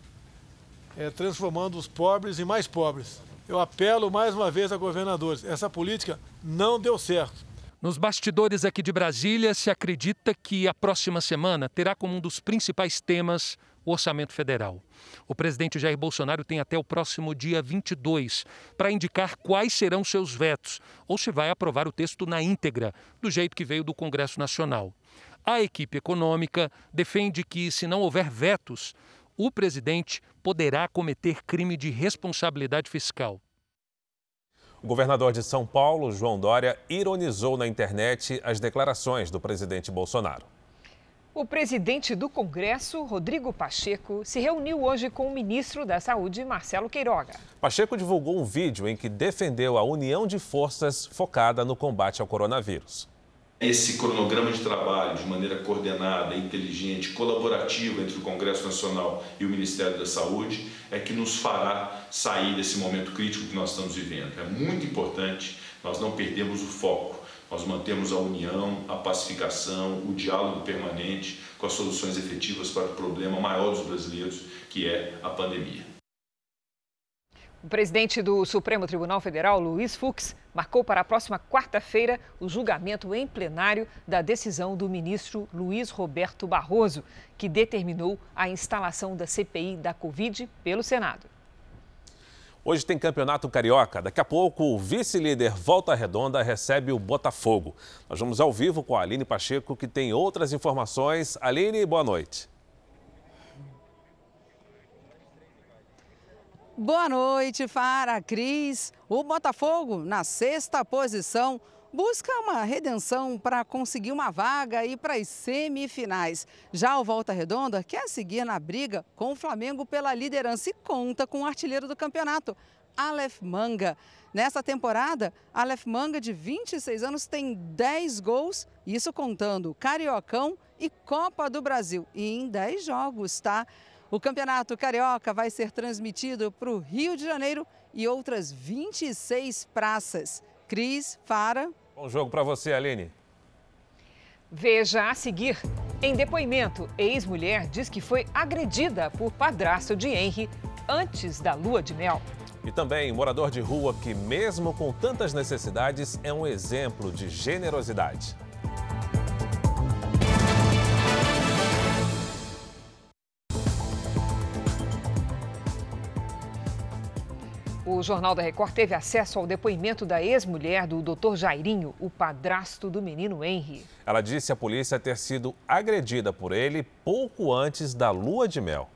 é transformando os pobres em mais pobres. Eu apelo mais uma vez a governadores: essa política não deu certo. Nos bastidores aqui de Brasília, se acredita que a próxima semana terá como um dos principais temas o orçamento federal. O presidente Jair Bolsonaro tem até o próximo dia 22 para indicar quais serão seus vetos ou se vai aprovar o texto na íntegra, do jeito que veio do Congresso Nacional. A equipe econômica defende que, se não houver vetos, o presidente poderá cometer crime de responsabilidade fiscal. O governador de São Paulo, João Dória, ironizou na internet as declarações do presidente Bolsonaro. O presidente do Congresso, Rodrigo Pacheco, se reuniu hoje com o ministro da Saúde, Marcelo Queiroga. Pacheco divulgou um vídeo em que defendeu a união de forças focada no combate ao coronavírus. Esse cronograma de trabalho, de maneira coordenada, inteligente, colaborativa entre o Congresso Nacional e o Ministério da Saúde, é que nos fará sair desse momento crítico que nós estamos vivendo. É muito importante nós não perdermos o foco, nós mantemos a união, a pacificação, o diálogo permanente com as soluções efetivas para o problema maior dos brasileiros, que é a pandemia. O presidente do Supremo Tribunal Federal, Luiz Fux, marcou para a próxima quarta-feira o julgamento em plenário da decisão do ministro Luiz Roberto Barroso, que determinou a instalação da CPI da Covid pelo Senado. Hoje tem campeonato carioca. Daqui a pouco, o vice-líder Volta Redonda recebe o Botafogo. Nós vamos ao vivo com a Aline Pacheco, que tem outras informações. Aline, boa noite. Boa noite, Fara, Cris. O Botafogo, na sexta posição, busca uma redenção para conseguir uma vaga e para as semifinais. Já o Volta Redonda quer seguir na briga com o Flamengo pela liderança e conta com o artilheiro do campeonato, Aleph Manga. Nessa temporada, Aleph Manga, de 26 anos, tem 10 gols, isso contando Cariocão e Copa do Brasil. E em 10 jogos, tá? O Campeonato Carioca vai ser transmitido para o Rio de Janeiro e outras 26 praças. Cris, Fara. Bom jogo para você, Aline. Veja a seguir. Em depoimento, ex-mulher diz que foi agredida por padrasto de Henry antes da lua de mel. E também morador de rua que, mesmo com tantas necessidades, é um exemplo de generosidade. O Jornal da Record teve acesso ao depoimento da ex-mulher do Dr. Jairinho, o padrasto do menino Henry. Ela disse à polícia ter sido agredida por ele pouco antes da lua de mel.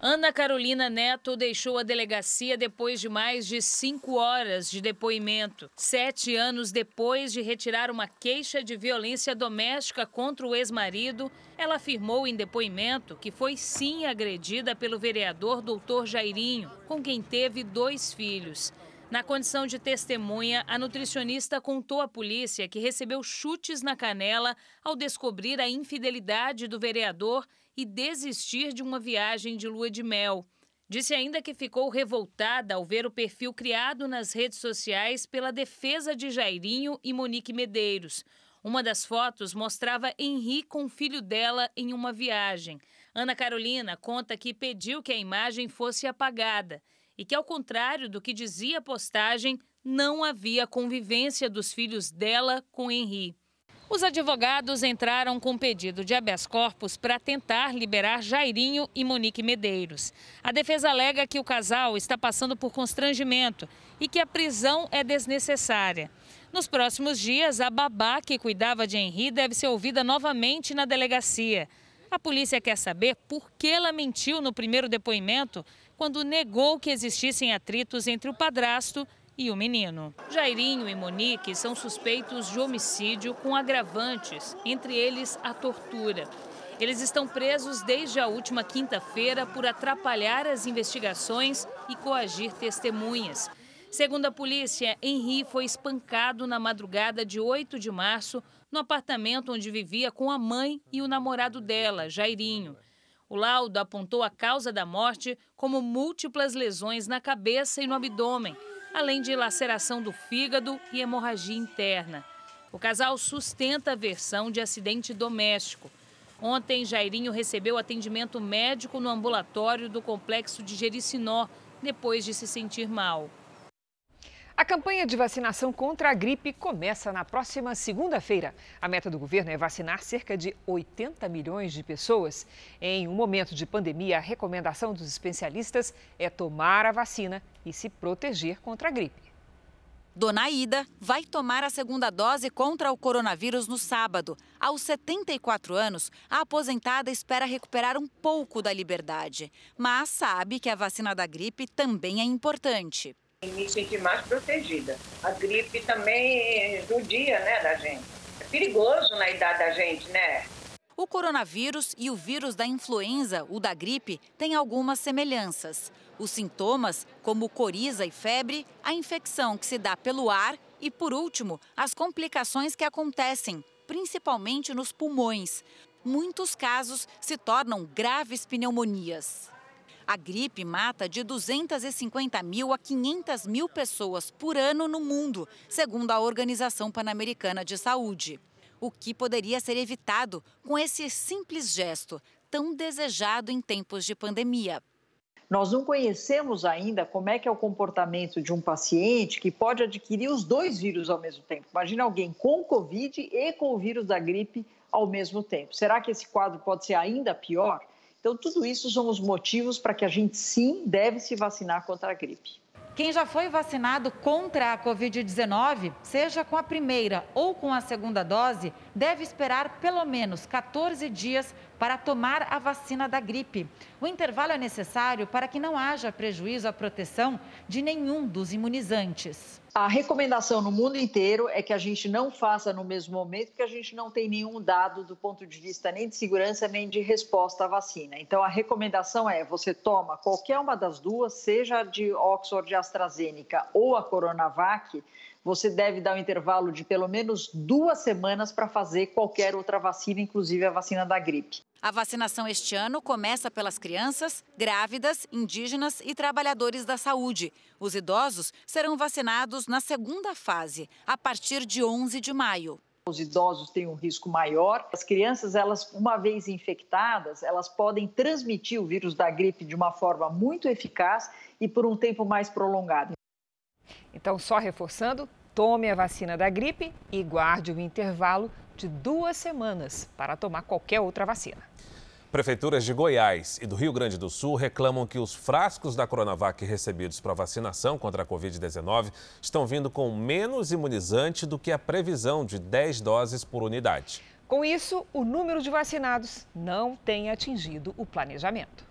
Ana Carolina Neto deixou a delegacia depois de mais de cinco horas de depoimento. Sete anos depois de retirar uma queixa de violência doméstica contra o ex-marido, ela afirmou em depoimento que foi sim agredida pelo vereador doutor Jairinho, com quem teve dois filhos. Na condição de testemunha, a nutricionista contou à polícia que recebeu chutes na canela ao descobrir a infidelidade do vereador e desistir de uma viagem de lua de mel. Disse ainda que ficou revoltada ao ver o perfil criado nas redes sociais pela defesa de Jairinho e Monique Medeiros. Uma das fotos mostrava Henri com o filho dela em uma viagem. Ana Carolina conta que pediu que a imagem fosse apagada e que, ao contrário do que dizia a postagem, não havia convivência dos filhos dela com Henri. Os advogados entraram com pedido de habeas corpus para tentar liberar Jairinho e Monique Medeiros. A defesa alega que o casal está passando por constrangimento e que a prisão é desnecessária. Nos próximos dias, a babá que cuidava de Henri deve ser ouvida novamente na delegacia. A polícia quer saber por que ela mentiu no primeiro depoimento quando negou que existissem atritos entre o padrasto e o menino. Jairinho e Monique são suspeitos de homicídio com agravantes, entre eles a tortura. Eles estão presos desde a última quinta-feira por atrapalhar as investigações e coagir testemunhas. Segundo a polícia, Henri foi espancado na madrugada de 8 de março no apartamento onde vivia com a mãe e o namorado dela, Jairinho. O laudo apontou a causa da morte como múltiplas lesões na cabeça e no abdômen, além de laceração do fígado e hemorragia interna. O casal sustenta a versão de acidente doméstico. Ontem, Jairinho recebeu atendimento médico no ambulatório do complexo de Jericinó, depois de se sentir mal. A campanha de vacinação contra a gripe começa na próxima segunda-feira. A meta do governo é vacinar cerca de 80 milhões de pessoas. Em um momento de pandemia, a recomendação dos especialistas é tomar a vacina e se proteger contra a gripe. Dona Ida vai tomar a segunda dose contra o coronavírus no sábado. Aos 74 anos, a aposentada espera recuperar um pouco da liberdade, mas sabe que a vacina da gripe também é importante me sentir mais protegida. A gripe também judia, né, da gente. É perigoso na idade da gente, né? O coronavírus e o vírus da influenza, o da gripe, têm algumas semelhanças. Os sintomas, como coriza e febre, a infecção que se dá pelo ar e, por último, as complicações que acontecem, principalmente nos pulmões. Muitos casos se tornam graves pneumonias. A gripe mata de 250 mil a 500 mil pessoas por ano no mundo, segundo a Organização Pan-Americana de Saúde. O que poderia ser evitado com esse simples gesto, tão desejado em tempos de pandemia. Nós não conhecemos ainda como é que é o comportamento de um paciente que pode adquirir os dois vírus ao mesmo tempo. Imagina alguém com Covid e com o vírus da gripe ao mesmo tempo. Será que esse quadro pode ser ainda pior? Então, tudo isso são os motivos para que a gente sim deve se vacinar contra a gripe. Quem já foi vacinado contra a Covid-19, seja com a primeira ou com a segunda dose, deve esperar pelo menos 14 dias para tomar a vacina da gripe. O intervalo é necessário para que não haja prejuízo à proteção de nenhum dos imunizantes. A recomendação no mundo inteiro é que a gente não faça no mesmo momento, porque a gente não tem nenhum dado do ponto de vista nem de segurança nem de resposta à vacina. Então, a recomendação é: você toma qualquer uma das duas, seja de Oxford AstraZeneca ou a Coronavac, você deve dar um intervalo de pelo menos duas semanas para fazer qualquer outra vacina, inclusive a vacina da gripe. A vacinação este ano começa pelas crianças, grávidas, indígenas e trabalhadores da saúde. Os idosos serão vacinados na segunda fase, a partir de 11 de maio. Os idosos têm um risco maior. As crianças, elas, uma vez infectadas, elas podem transmitir o vírus da gripe de uma forma muito eficaz e por um tempo mais prolongado. Então, só reforçando, tome a vacina da gripe e guarde o intervalo de duas semanas para tomar qualquer outra vacina. Prefeituras de Goiás e do Rio Grande do Sul reclamam que os frascos da Coronavac recebidos para vacinação contra a Covid-19 estão vindo com menos imunizante do que a previsão de 10 doses por unidade. Com isso, o número de vacinados não tem atingido o planejamento.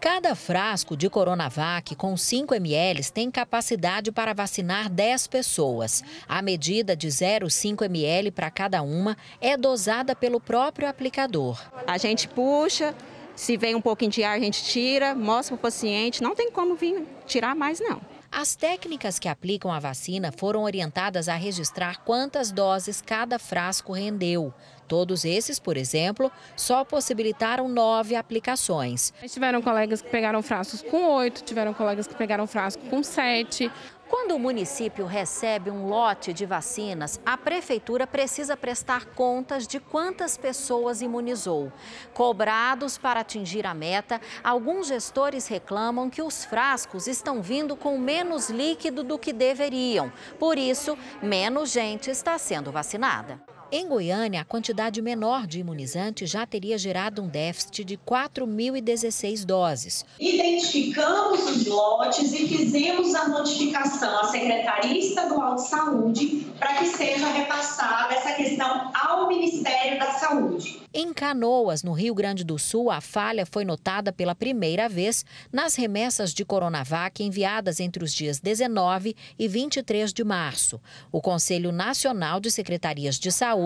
Cada frasco de Coronavac com 5 ml tem capacidade para vacinar 10 pessoas. A medida de 0,5 ml para cada uma é dosada pelo próprio aplicador. A gente puxa, se vem um pouquinho de ar, a gente tira, mostra para o paciente. Não tem como vir tirar mais, não. As técnicas que aplicam a vacina foram orientadas a registrar quantas doses cada frasco rendeu. Todos esses, por exemplo, só possibilitaram nove aplicações. Tiveram colegas que pegaram frascos com oito, tiveram colegas que pegaram frasco com sete. Quando o município recebe um lote de vacinas, a prefeitura precisa prestar contas de quantas pessoas imunizou. Cobrados para atingir a meta, alguns gestores reclamam que os frascos estão vindo com menos líquido do que deveriam. Por isso, menos gente está sendo vacinada. Em Goiânia, a quantidade menor de imunizante já teria gerado um déficit de 4.016 doses. Identificamos os lotes e fizemos a notificação à Secretaria Estadual de Saúde para que seja repassada essa questão ao Ministério da Saúde. Em Canoas, no Rio Grande do Sul, a falha foi notada pela primeira vez nas remessas de Coronavac enviadas entre os dias 19 e 23 de março. O Conselho Nacional de Secretarias de Saúde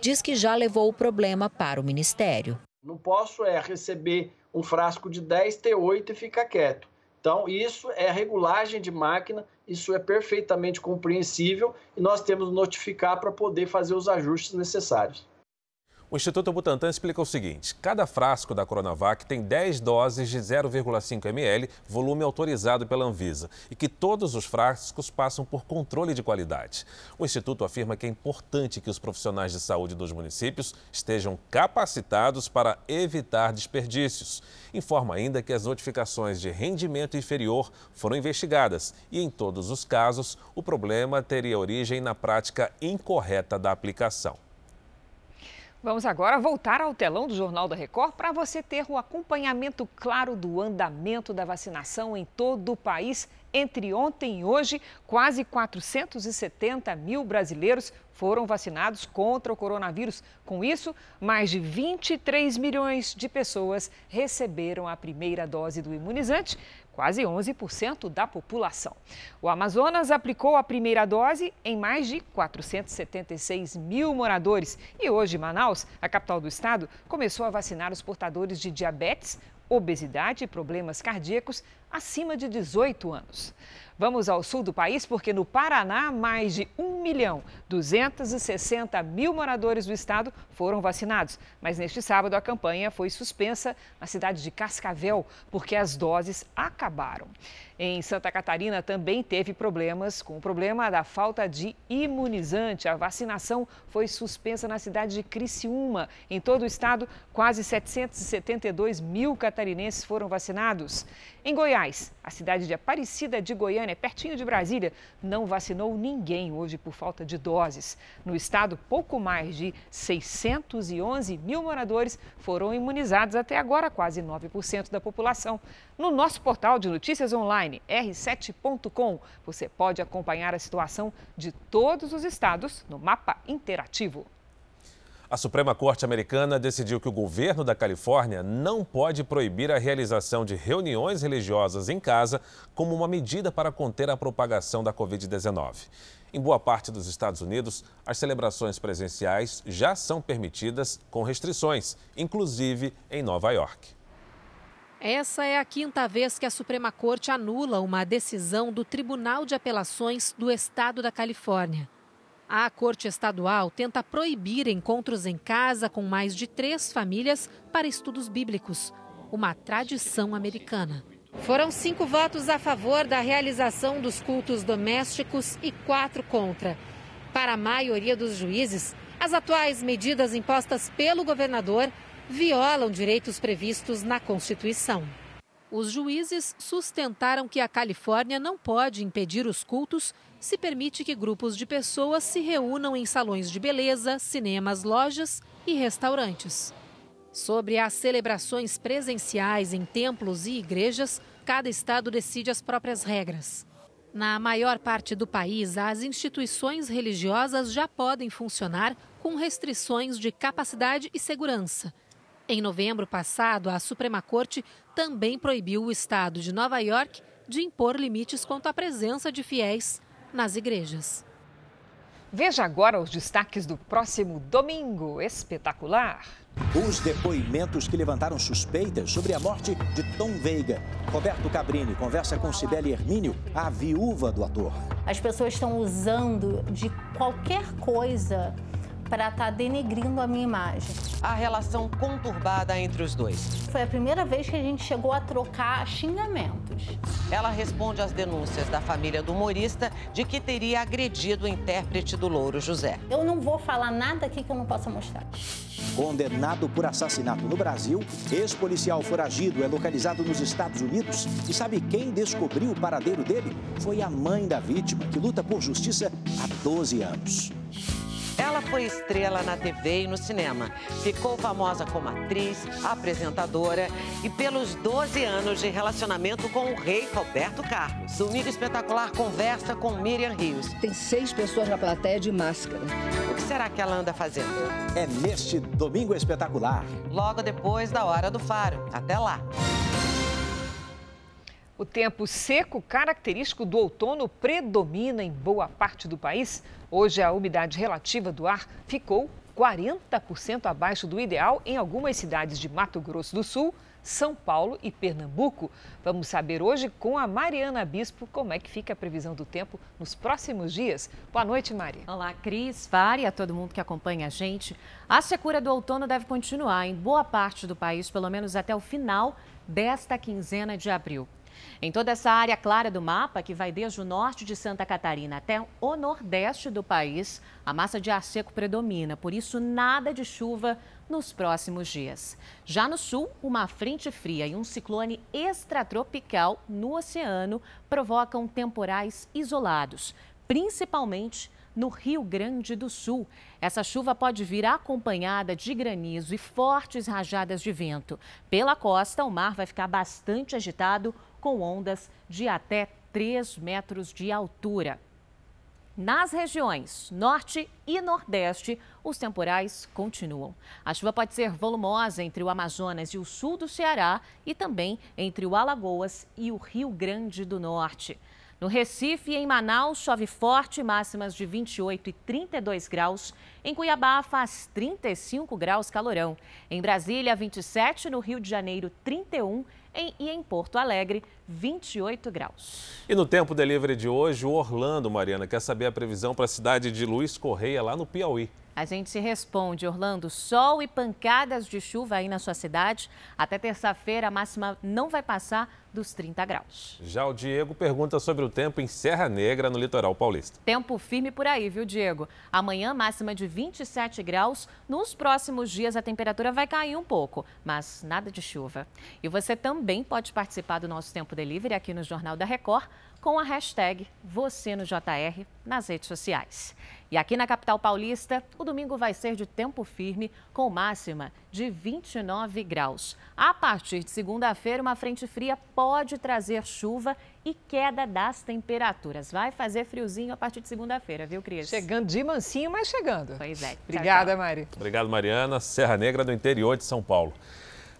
diz que já levou o problema para o Ministério. Não posso é receber um frasco de 10 T8 e ficar quieto. Então, isso é regulagem de máquina, isso é perfeitamente compreensível e nós temos notificar para poder fazer os ajustes necessários. O Instituto Butantan explica o seguinte: cada frasco da Coronavac tem 10 doses de 0,5 ml, volume autorizado pela Anvisa, e que todos os frascos passam por controle de qualidade. O Instituto afirma que é importante que os profissionais de saúde dos municípios estejam capacitados para evitar desperdícios. Informa ainda que as notificações de rendimento inferior foram investigadas e, em todos os casos, o problema teria origem na prática incorreta da aplicação. Vamos agora voltar ao telão do Jornal da Record para você ter o acompanhamento claro do andamento da vacinação em todo o país. Entre ontem e hoje, quase 470 mil brasileiros foram vacinados contra o coronavírus. Com isso, mais de 23 milhões de pessoas receberam a primeira dose do imunizante, quase 11% da população. O Amazonas aplicou a primeira dose em mais de 476 mil moradores. E hoje, Manaus, a capital do estado, começou a vacinar os portadores de diabetes, obesidade e problemas cardíacos acima de 18 anos. Vamos ao sul do país porque no Paraná, mais de 1 milhão 260 mil moradores do estado foram vacinados. Mas neste sábado a campanha foi suspensa na cidade de Cascavel porque as doses acabaram. Em Santa Catarina também teve problemas com o problema da falta de imunizante. A vacinação foi suspensa na cidade de Criciúma. Em todo o estado, quase 772 mil catarinenses foram vacinados. Em Goiás, a cidade de Aparecida de Goiânia, pertinho de Brasília, não vacinou ninguém hoje por falta de doses. No estado, pouco mais de 611 mil moradores foram imunizados até agora, quase 9% da população. No nosso portal de notícias online, r7.com, você pode acompanhar a situação de todos os estados no mapa interativo. A Suprema Corte Americana decidiu que o governo da Califórnia não pode proibir a realização de reuniões religiosas em casa como uma medida para conter a propagação da Covid-19. Em boa parte dos Estados Unidos, as celebrações presenciais já são permitidas com restrições, inclusive em Nova York. Essa é a quinta vez que a Suprema Corte anula uma decisão do Tribunal de Apelações do Estado da Califórnia. A Corte Estadual tenta proibir encontros em casa com mais de três famílias para estudos bíblicos, uma tradição americana. Foram cinco votos a favor da realização dos cultos domésticos e quatro contra. Para a maioria dos juízes, as atuais medidas impostas pelo governador violam direitos previstos na Constituição. Os juízes sustentaram que a Califórnia não pode impedir os cultos se permite que grupos de pessoas se reúnam em salões de beleza, cinemas, lojas e restaurantes. Sobre as celebrações presenciais em templos e igrejas, cada estado decide as próprias regras. Na maior parte do país, as instituições religiosas já podem funcionar com restrições de capacidade e segurança. Em novembro passado, a Suprema Corte também proibiu o estado de Nova York de impor limites quanto à presença de fiéis nas igrejas. Veja agora os destaques do próximo domingo espetacular. Os depoimentos que levantaram suspeitas sobre a morte de Tom Veiga. Roberto Cabrini conversa com Cibele Hermínio, a viúva do ator. As pessoas estão usando de qualquer coisa para estar tá denegrindo a minha imagem. A relação conturbada entre os dois. Foi a primeira vez que a gente chegou a trocar xingamentos. Ela responde às denúncias da família do humorista de que teria agredido o intérprete do Louro José. Eu não vou falar nada aqui que eu não possa mostrar. Condenado por assassinato no Brasil, ex-policial foragido é localizado nos Estados Unidos. E sabe quem descobriu o paradeiro dele? Foi a mãe da vítima, que luta por justiça há 12 anos. Ela foi estrela na TV e no cinema. Ficou famosa como atriz, apresentadora e pelos 12 anos de relacionamento com o rei Roberto Carlos. Domingo Espetacular conversa com Miriam Rios. Tem seis pessoas na plateia de máscara. O que será que ela anda fazendo? É neste Domingo Espetacular. Logo depois da Hora do Faro. Até lá. O tempo seco, característico do outono, predomina em boa parte do país. Hoje, a umidade relativa do ar ficou 40% abaixo do ideal em algumas cidades de Mato Grosso do Sul, São Paulo e Pernambuco. Vamos saber hoje com a Mariana Bispo como é que fica a previsão do tempo nos próximos dias. Boa noite, Maria. Olá, Cris, Vari, a todo mundo que acompanha a gente. A secura do outono deve continuar em boa parte do país, pelo menos até o final desta quinzena de abril. Em toda essa área clara do mapa, que vai desde o norte de Santa Catarina até o nordeste do país, a massa de ar seco predomina, por isso nada de chuva nos próximos dias. Já no sul, uma frente fria e um ciclone extratropical no oceano provocam temporais isolados, principalmente no Rio Grande do Sul. Essa chuva pode vir acompanhada de granizo e fortes rajadas de vento. Pela costa, o mar vai ficar bastante agitado, com ondas de até 3 metros de altura. Nas regiões norte e nordeste, os temporais continuam. A chuva pode ser volumosa entre o Amazonas e o sul do Ceará e também entre o Alagoas e o Rio Grande do Norte. No Recife e em Manaus chove forte, máximas de 28 e 32 graus. Em Cuiabá faz 35 graus calorão. Em Brasília, 27, no Rio de Janeiro, 31 em, e em Porto Alegre, 28 graus. E no tempo delivery de hoje, o Orlando, Mariana, quer saber a previsão para a cidade de Luiz Correia, lá no Piauí. A gente se responde, Orlando, sol e pancadas de chuva aí na sua cidade. Até terça-feira a máxima não vai passar dos 30 graus. Já o Diego pergunta sobre o tempo em Serra Negra, no litoral paulista. Tempo firme por aí, viu, Diego? Amanhã máxima de 27 graus. Nos próximos dias a temperatura vai cair um pouco, mas nada de chuva. E você também pode participar do nosso Tempo Delivery aqui no Jornal da Record com a hashtag Você no JR nas redes sociais. E aqui na capital paulista, o domingo vai ser de tempo firme, com máxima de 29 graus. A partir de segunda-feira, uma frente fria pode trazer chuva e queda das temperaturas. Vai fazer friozinho a partir de segunda-feira, viu, Cris? Chegando de mansinho, mas chegando. Pois é. Obrigada, tchau, tchau. Mari. Obrigado, Mariana. Serra Negra, do interior de São Paulo.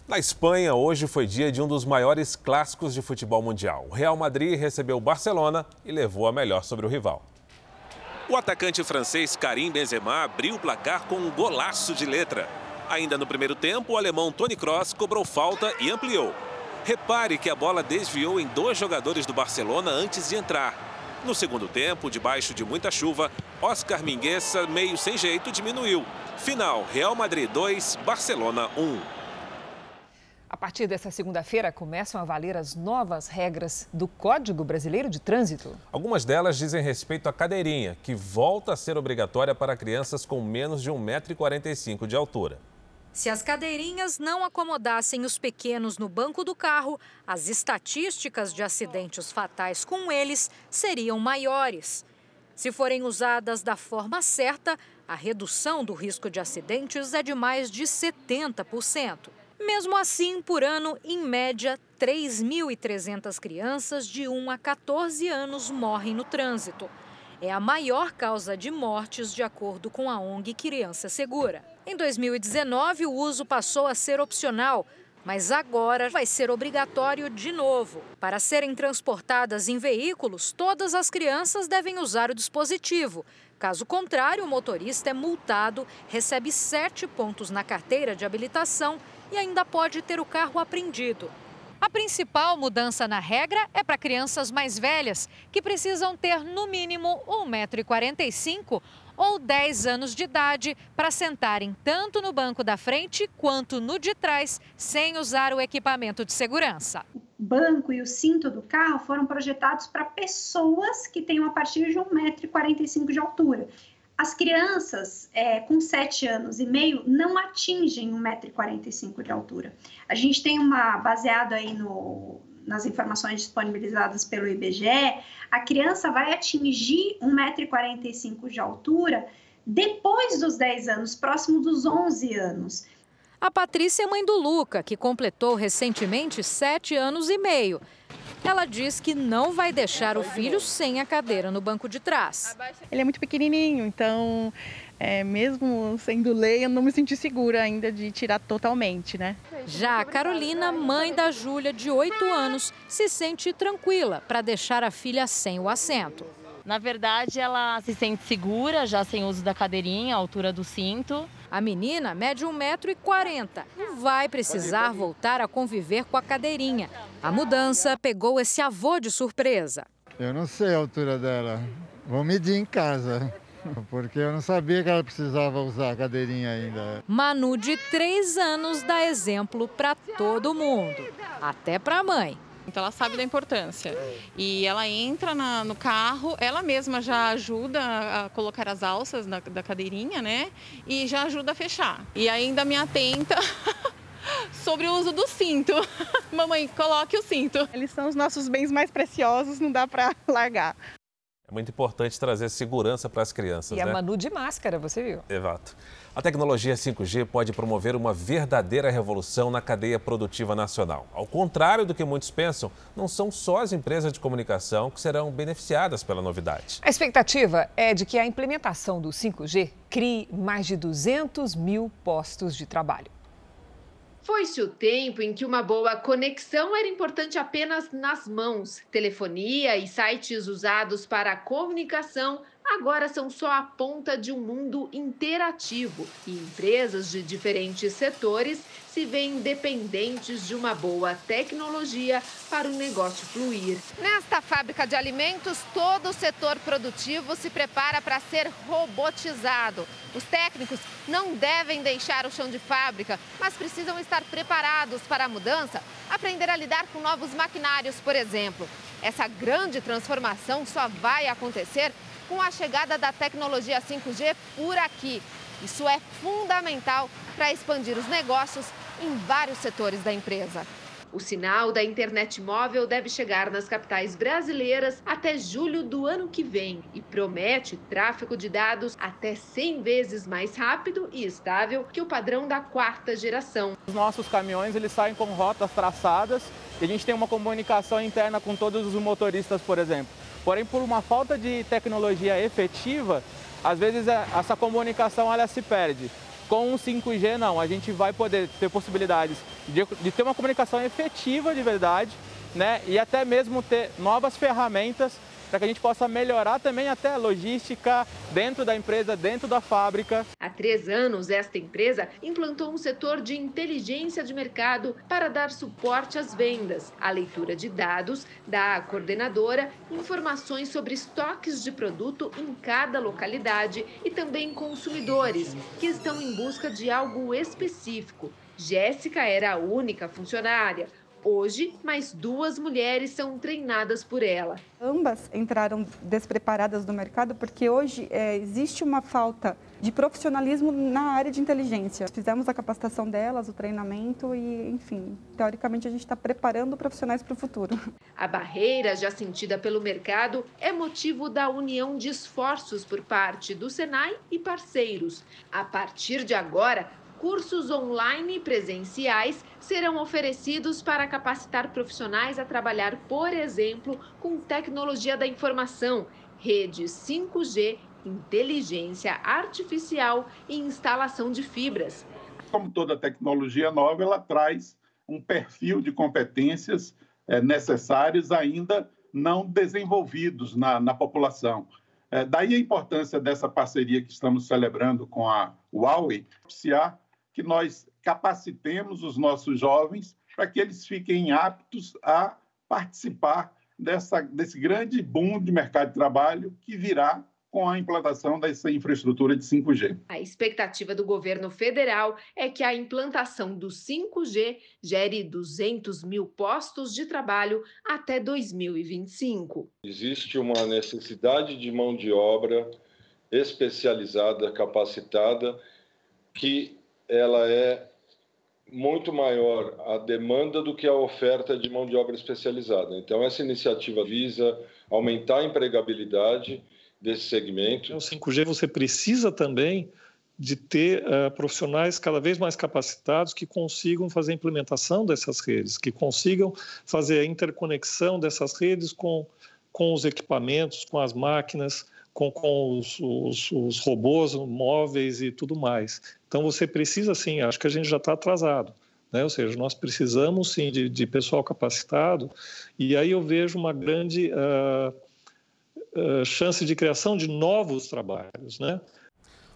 Na Espanha, hoje foi dia de um dos maiores clássicos de futebol mundial. O Real Madrid recebeu o Barcelona e levou a melhor sobre o rival. O atacante francês Karim Benzema abriu o placar com um golaço de letra. Ainda no primeiro tempo, o alemão Toni Kroos cobrou falta e ampliou. Repare que a bola desviou em dois jogadores do Barcelona antes de entrar. No segundo tempo, debaixo de muita chuva, Oscar Mingueza, meio sem jeito, diminuiu. Final, Real Madrid 2, Barcelona 1. A partir dessa segunda-feira, começam a valer as novas regras do Código Brasileiro de Trânsito. Algumas delas dizem respeito à cadeirinha, que volta a ser obrigatória para crianças com menos de 1,45m de altura. Se as cadeirinhas não acomodassem os pequenos no banco do carro, as estatísticas de acidentes fatais com eles seriam maiores. Se forem usadas da forma certa, a redução do risco de acidentes é de mais de 70%. Mesmo assim, por ano, em média, 3.300 crianças de 1 a 14 anos morrem no trânsito. É a maior causa de mortes, de acordo com a ONG Criança Segura. Em 2019, o uso passou a ser opcional, mas agora vai ser obrigatório de novo. Para serem transportadas em veículos, todas as crianças devem usar o dispositivo. Caso contrário, o motorista é multado, recebe sete pontos na carteira de habilitação e ainda pode ter o carro apreendido. A principal mudança na regra é para crianças mais velhas, que precisam ter no mínimo 1,45m ou 10 anos de idade para sentarem tanto no banco da frente quanto no de trás, sem usar o equipamento de segurança. O banco e o cinto do carro foram projetados para pessoas que tenham a partir de 1,45m de altura. As crianças é, com 7 anos e meio não atingem 1,45m de altura. A gente tem uma, baseado aí no, nas informações disponibilizadas pelo IBGE, a criança vai atingir 1,45m de altura depois dos 10 anos, próximo dos 11 anos. A Patrícia é mãe do Luca, que completou recentemente 7 anos e meio. Ela diz que não vai deixar o filho sem a cadeira no banco de trás. Ele é muito pequenininho, então, é, mesmo sendo lei, eu não me senti segura ainda de tirar totalmente, né? Já a Carolina, mãe da Júlia, de 8 anos, se sente tranquila para deixar a filha sem o assento. Na verdade, ela se sente segura, já sem uso da cadeirinha, a altura do cinto. A menina mede 1,40m e vai precisar voltar a conviver com a cadeirinha. A mudança pegou esse avô de surpresa. Eu não sei a altura dela. Vou medir em casa. Porque eu não sabia que ela precisava usar a cadeirinha ainda. Manu, de 3 anos, dá exemplo para todo mundo, até para a mãe. Então ela sabe da importância. E ela entra na, no carro, ela mesma já ajuda a colocar as alças da, da cadeirinha, né? E já ajuda a fechar. E ainda me atenta sobre o uso do cinto. Mamãe, coloque o cinto. Eles são os nossos bens mais preciosos, não dá para largar. É muito importante trazer segurança para as crianças. E a né? Manu de máscara, você viu? Exato. A tecnologia 5G pode promover uma verdadeira revolução na cadeia produtiva nacional. Ao contrário do que muitos pensam, não são só as empresas de comunicação que serão beneficiadas pela novidade. A expectativa é de que a implementação do 5G crie mais de 200 mil postos de trabalho. Foi-se o tempo em que uma boa conexão era importante apenas nas mãos. Telefonia e sites usados para a comunicação agora são só a ponta de um mundo interativo e empresas de diferentes setores se veem dependentes de uma boa tecnologia para o negócio fluir. Nesta fábrica de alimentos, todo o setor produtivo se prepara para ser robotizado. Os técnicos não devem deixar o chão de fábrica, mas precisam estar preparados para a mudança, aprender a lidar com novos maquinários, por exemplo. Essa grande transformação só vai acontecer com a chegada da tecnologia 5G por aqui. Isso é fundamental para expandir os negócios em vários setores da empresa. O sinal da internet móvel deve chegar nas capitais brasileiras até julho do ano que vem e promete tráfego de dados até 100 vezes mais rápido e estável que o padrão da quarta geração. Os nossos caminhões eles saem com rotas traçadas e a gente tem uma comunicação interna com todos os motoristas, por exemplo. Porém, por uma falta de tecnologia efetiva, às vezes é, essa comunicação ela se perde. Com o 5G, não, a gente vai poder ter possibilidades de, de ter uma comunicação efetiva de verdade, né? E até mesmo ter novas ferramentas para que a gente possa melhorar também até a logística dentro da empresa, dentro da fábrica. Há três anos, esta empresa implantou um setor de inteligência de mercado para dar suporte às vendas, a leitura de dados da coordenadora, informações sobre estoques de produto em cada localidade e também consumidores que estão em busca de algo específico. Jéssica era a única funcionária. Hoje, mais duas mulheres são treinadas por ela. Ambas entraram despreparadas no mercado porque hoje é, existe uma falta de profissionalismo na área de inteligência. Fizemos a capacitação delas, o treinamento e, enfim, teoricamente a gente está preparando profissionais para o futuro. A barreira já sentida pelo mercado é motivo da união de esforços por parte do Senai e parceiros. A partir de agora, cursos online e presenciais serão oferecidos para capacitar profissionais a trabalhar, por exemplo, com tecnologia da informação, redes 5G inteligência artificial e instalação de fibras. Como toda tecnologia nova, ela traz um perfil de competências é, necessários ainda não desenvolvidos na, na população. É, daí a importância dessa parceria que estamos celebrando com a Huawei, que nós capacitemos os nossos jovens para que eles fiquem aptos a participar dessa, desse grande boom de mercado de trabalho que virá com a implantação dessa infraestrutura de 5G. A expectativa do governo federal é que a implantação do 5G gere 200 mil postos de trabalho até 2025. Existe uma necessidade de mão de obra especializada, capacitada, que ela é muito maior a demanda do que a oferta de mão de obra especializada. Então, essa iniciativa visa aumentar a empregabilidade desse segmento. No 5G você precisa também de ter uh, profissionais cada vez mais capacitados que consigam fazer a implementação dessas redes, que consigam fazer a interconexão dessas redes com, com os equipamentos, com as máquinas, com, com os, os, os robôs móveis e tudo mais. Então você precisa, sim, acho que a gente já está atrasado. Né? Ou seja, nós precisamos sim de, de, pessoal capacitado, e aí eu vejo uma grande uh, uh, chance de criação de novos trabalhos. Né?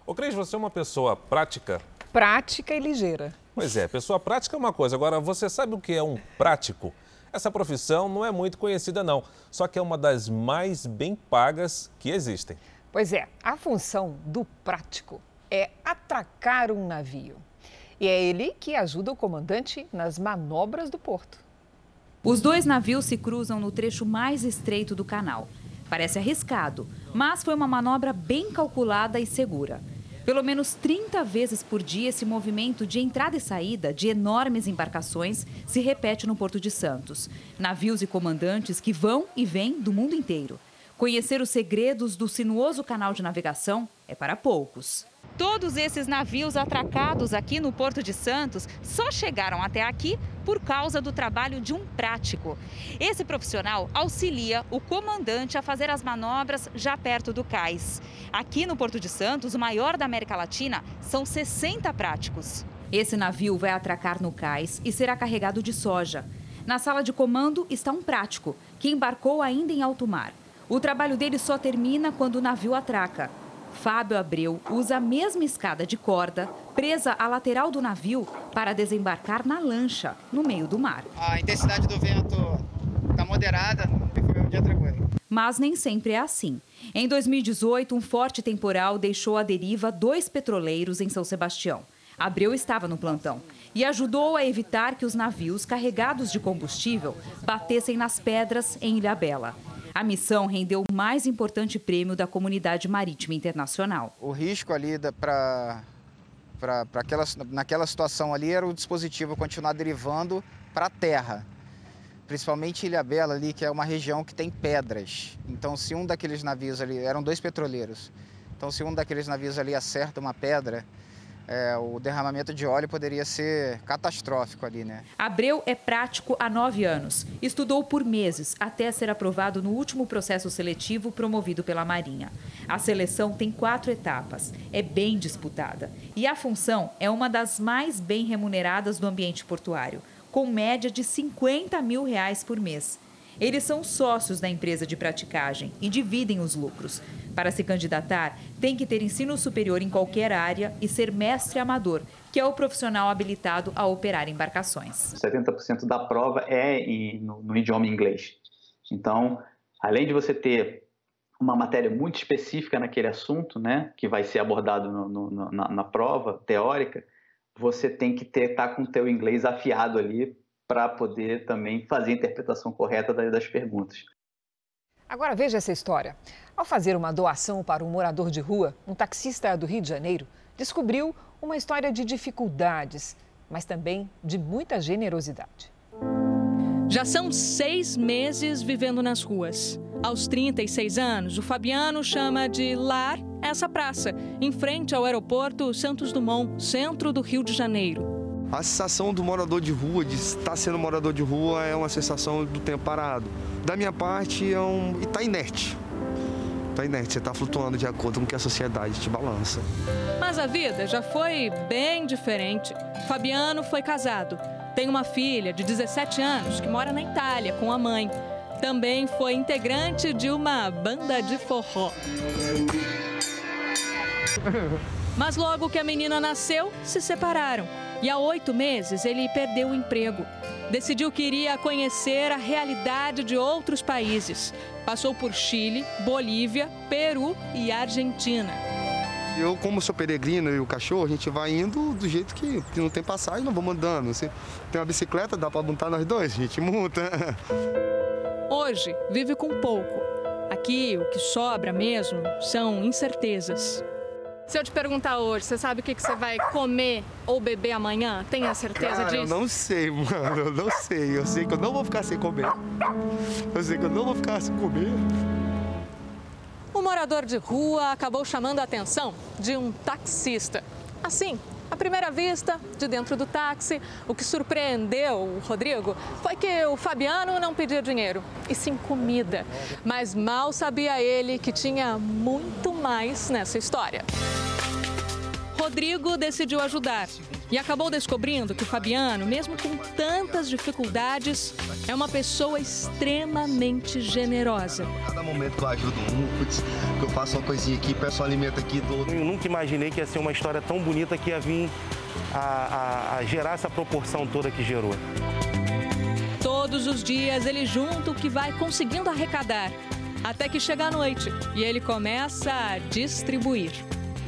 Ô Cris, você é uma pessoa prática? Prática e ligeira. Pois é, pessoa prática é uma coisa. Agora, você sabe o que é um prático? Essa profissão não é muito conhecida, não, só que é uma das mais bem pagas que existem. Pois é, a função do prático é atracar um navio. E é ele que ajuda o comandante nas manobras do porto. Os dois navios se cruzam no trecho mais estreito do canal. Parece arriscado, mas foi uma manobra bem calculada e segura. Pelo menos 30 vezes por dia, esse movimento de entrada e saída de enormes embarcações se repete no Porto de Santos. Navios e comandantes que vão e vêm do mundo inteiro. Conhecer os segredos do sinuoso canal de navegação é para poucos. Todos esses navios atracados aqui no Porto de Santos só chegaram até aqui por causa do trabalho de um prático. Esse profissional auxilia o comandante a fazer as manobras já perto do cais. Aqui no Porto de Santos, o maior da América Latina, são 60 práticos. Esse navio vai atracar no cais e será carregado de soja. Na sala de comando está um prático, que embarcou ainda em alto mar. O trabalho dele só termina quando o navio atraca. Fábio Abreu usa a mesma escada de corda presa à lateral do navio para desembarcar na lancha, no meio do mar. A intensidade do vento está moderada e foi um dia tranquilo. Mas nem sempre é assim. Em 2018, um forte temporal deixou à deriva dois petroleiros em São Sebastião. Abreu estava no plantão e ajudou a evitar que os navios carregados de combustível batessem nas pedras em Ilhabela. A missão rendeu o mais importante prêmio da comunidade marítima internacional. O risco ali para aquela, naquela situação ali era o dispositivo continuar derivando para a terra, principalmente Ilha Bela ali, que é uma região que tem pedras. Então, se um daqueles navios ali, eram dois petroleiros, então se um daqueles navios ali acerta uma pedra, é, o derramamento de óleo poderia ser catastrófico ali, né? Abreu é prático há nove anos. Estudou por meses até ser aprovado no último processo seletivo promovido pela Marinha. A seleção tem quatro etapas, é bem disputada. E a função é uma das mais bem remuneradas do ambiente portuário, com média de 50 mil reais por mês. Eles são sócios da empresa de praticagem e dividem os lucros. Para se candidatar, tem que ter ensino superior em qualquer área e ser mestre amador, que é o profissional habilitado a operar embarcações. 70% da prova é no, no idioma inglês. Então, além de você ter uma matéria muito específica naquele assunto, né, que vai ser abordado no, no, na, na, prova teórica, você tem que estar tá com o teu inglês afiado ali para poder também fazer a interpretação correta das perguntas. Agora veja essa história. Ao fazer uma doação para um morador de rua, um taxista do Rio de Janeiro descobriu uma história de dificuldades, mas também de muita generosidade. Já são seis meses vivendo nas ruas. Aos 36 anos, o Fabiano chama de lar essa praça, em frente ao aeroporto Santos Dumont, centro do Rio de Janeiro. A sensação do morador de rua, de estar sendo morador de rua, é uma sensação do tempo parado. Da minha parte, é um. está inerte. tá inerte, você está flutuando de acordo com que a sociedade te balança. Mas a vida já foi bem diferente. Fabiano foi casado, tem uma filha de 17 anos que mora na Itália com a mãe. Também foi integrante de uma banda de forró. Mas logo que a menina nasceu, se separaram. E há oito meses ele perdeu o emprego. Decidiu que iria conhecer a realidade de outros países. Passou por Chile, Bolívia, Peru e Argentina. Eu, como sou peregrino e o cachorro, a gente vai indo do jeito que, não tem passagem, não vamos andando. Se tem uma bicicleta, dá para montar nós dois, a gente monta. Hoje vive com pouco. Aqui o que sobra mesmo são incertezas. Se eu te perguntar hoje, você sabe o que, que você vai comer ou beber amanhã? Tem a certeza Cara, disso? Eu não sei, mano. Eu não sei. Eu sei que eu não vou ficar sem comer. Eu sei que eu não vou ficar sem comer. O morador de rua acabou chamando a atenção de um taxista. Assim, à primeira vista, de dentro do táxi, o que surpreendeu o Rodrigo foi que o Fabiano não pedia dinheiro, e sim comida. Mas mal sabia ele que tinha muito mais nessa história. Rodrigo decidiu ajudar e acabou descobrindo que o Fabiano, mesmo com tantas dificuldades, é uma pessoa extremamente generosa. Cada momento que eu ajudo um, putz, que eu faço uma coisinha aqui, peço um alimento aqui do outro. Eu nunca imaginei que ia ser uma história tão bonita que ia vir a, a, a gerar essa proporção toda que gerou. Todos os dias ele junta o que vai conseguindo arrecadar, até que chega a noite e ele começa a distribuir.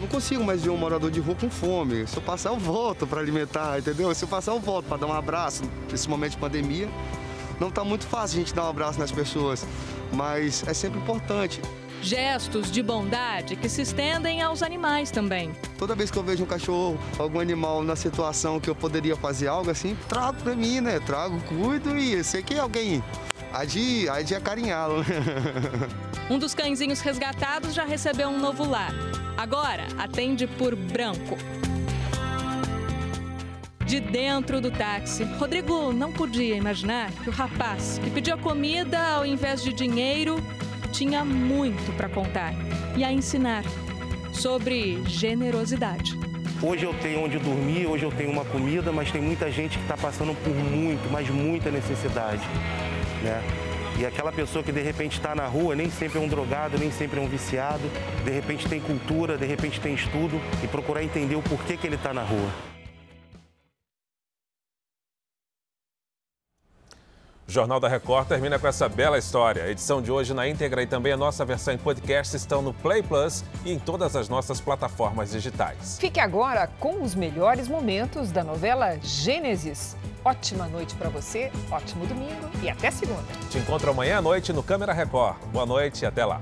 Não consigo mais ver um morador de rua com fome. Se eu passar, eu volto para alimentar, entendeu? Se eu passar, eu volto para dar um abraço. Nesse momento de pandemia, não está muito fácil a gente dar um abraço nas pessoas, mas é sempre importante. Gestos de bondade que se estendem aos animais também. Toda vez que eu vejo um cachorro, algum animal na situação que eu poderia fazer algo assim, trago para mim, né? Trago, cuido e eu sei que alguém há de, há de acarinhá-lo. Um dos cãezinhos resgatados já recebeu um novo lar. Agora atende por branco. De dentro do táxi, Rodrigo não podia imaginar que o rapaz que pedia comida ao invés de dinheiro tinha muito para contar e a ensinar sobre generosidade. Hoje eu tenho onde dormir, hoje eu tenho uma comida, mas tem muita gente que está passando por muito, mas muita necessidade. Né? E aquela pessoa que de repente está na rua nem sempre é um drogado, nem sempre é um viciado, de repente tem cultura, de repente tem estudo e procurar entender o porquê que ele está na rua. O Jornal da Record termina com essa bela história. A edição de hoje na íntegra e também a nossa versão em podcast estão no Play Plus e em todas as nossas plataformas digitais. Fique agora com os melhores momentos da novela Gênesis. Ótima noite para você, ótimo domingo e até segunda. Te encontro amanhã à noite no Câmera Record. Boa noite e até lá.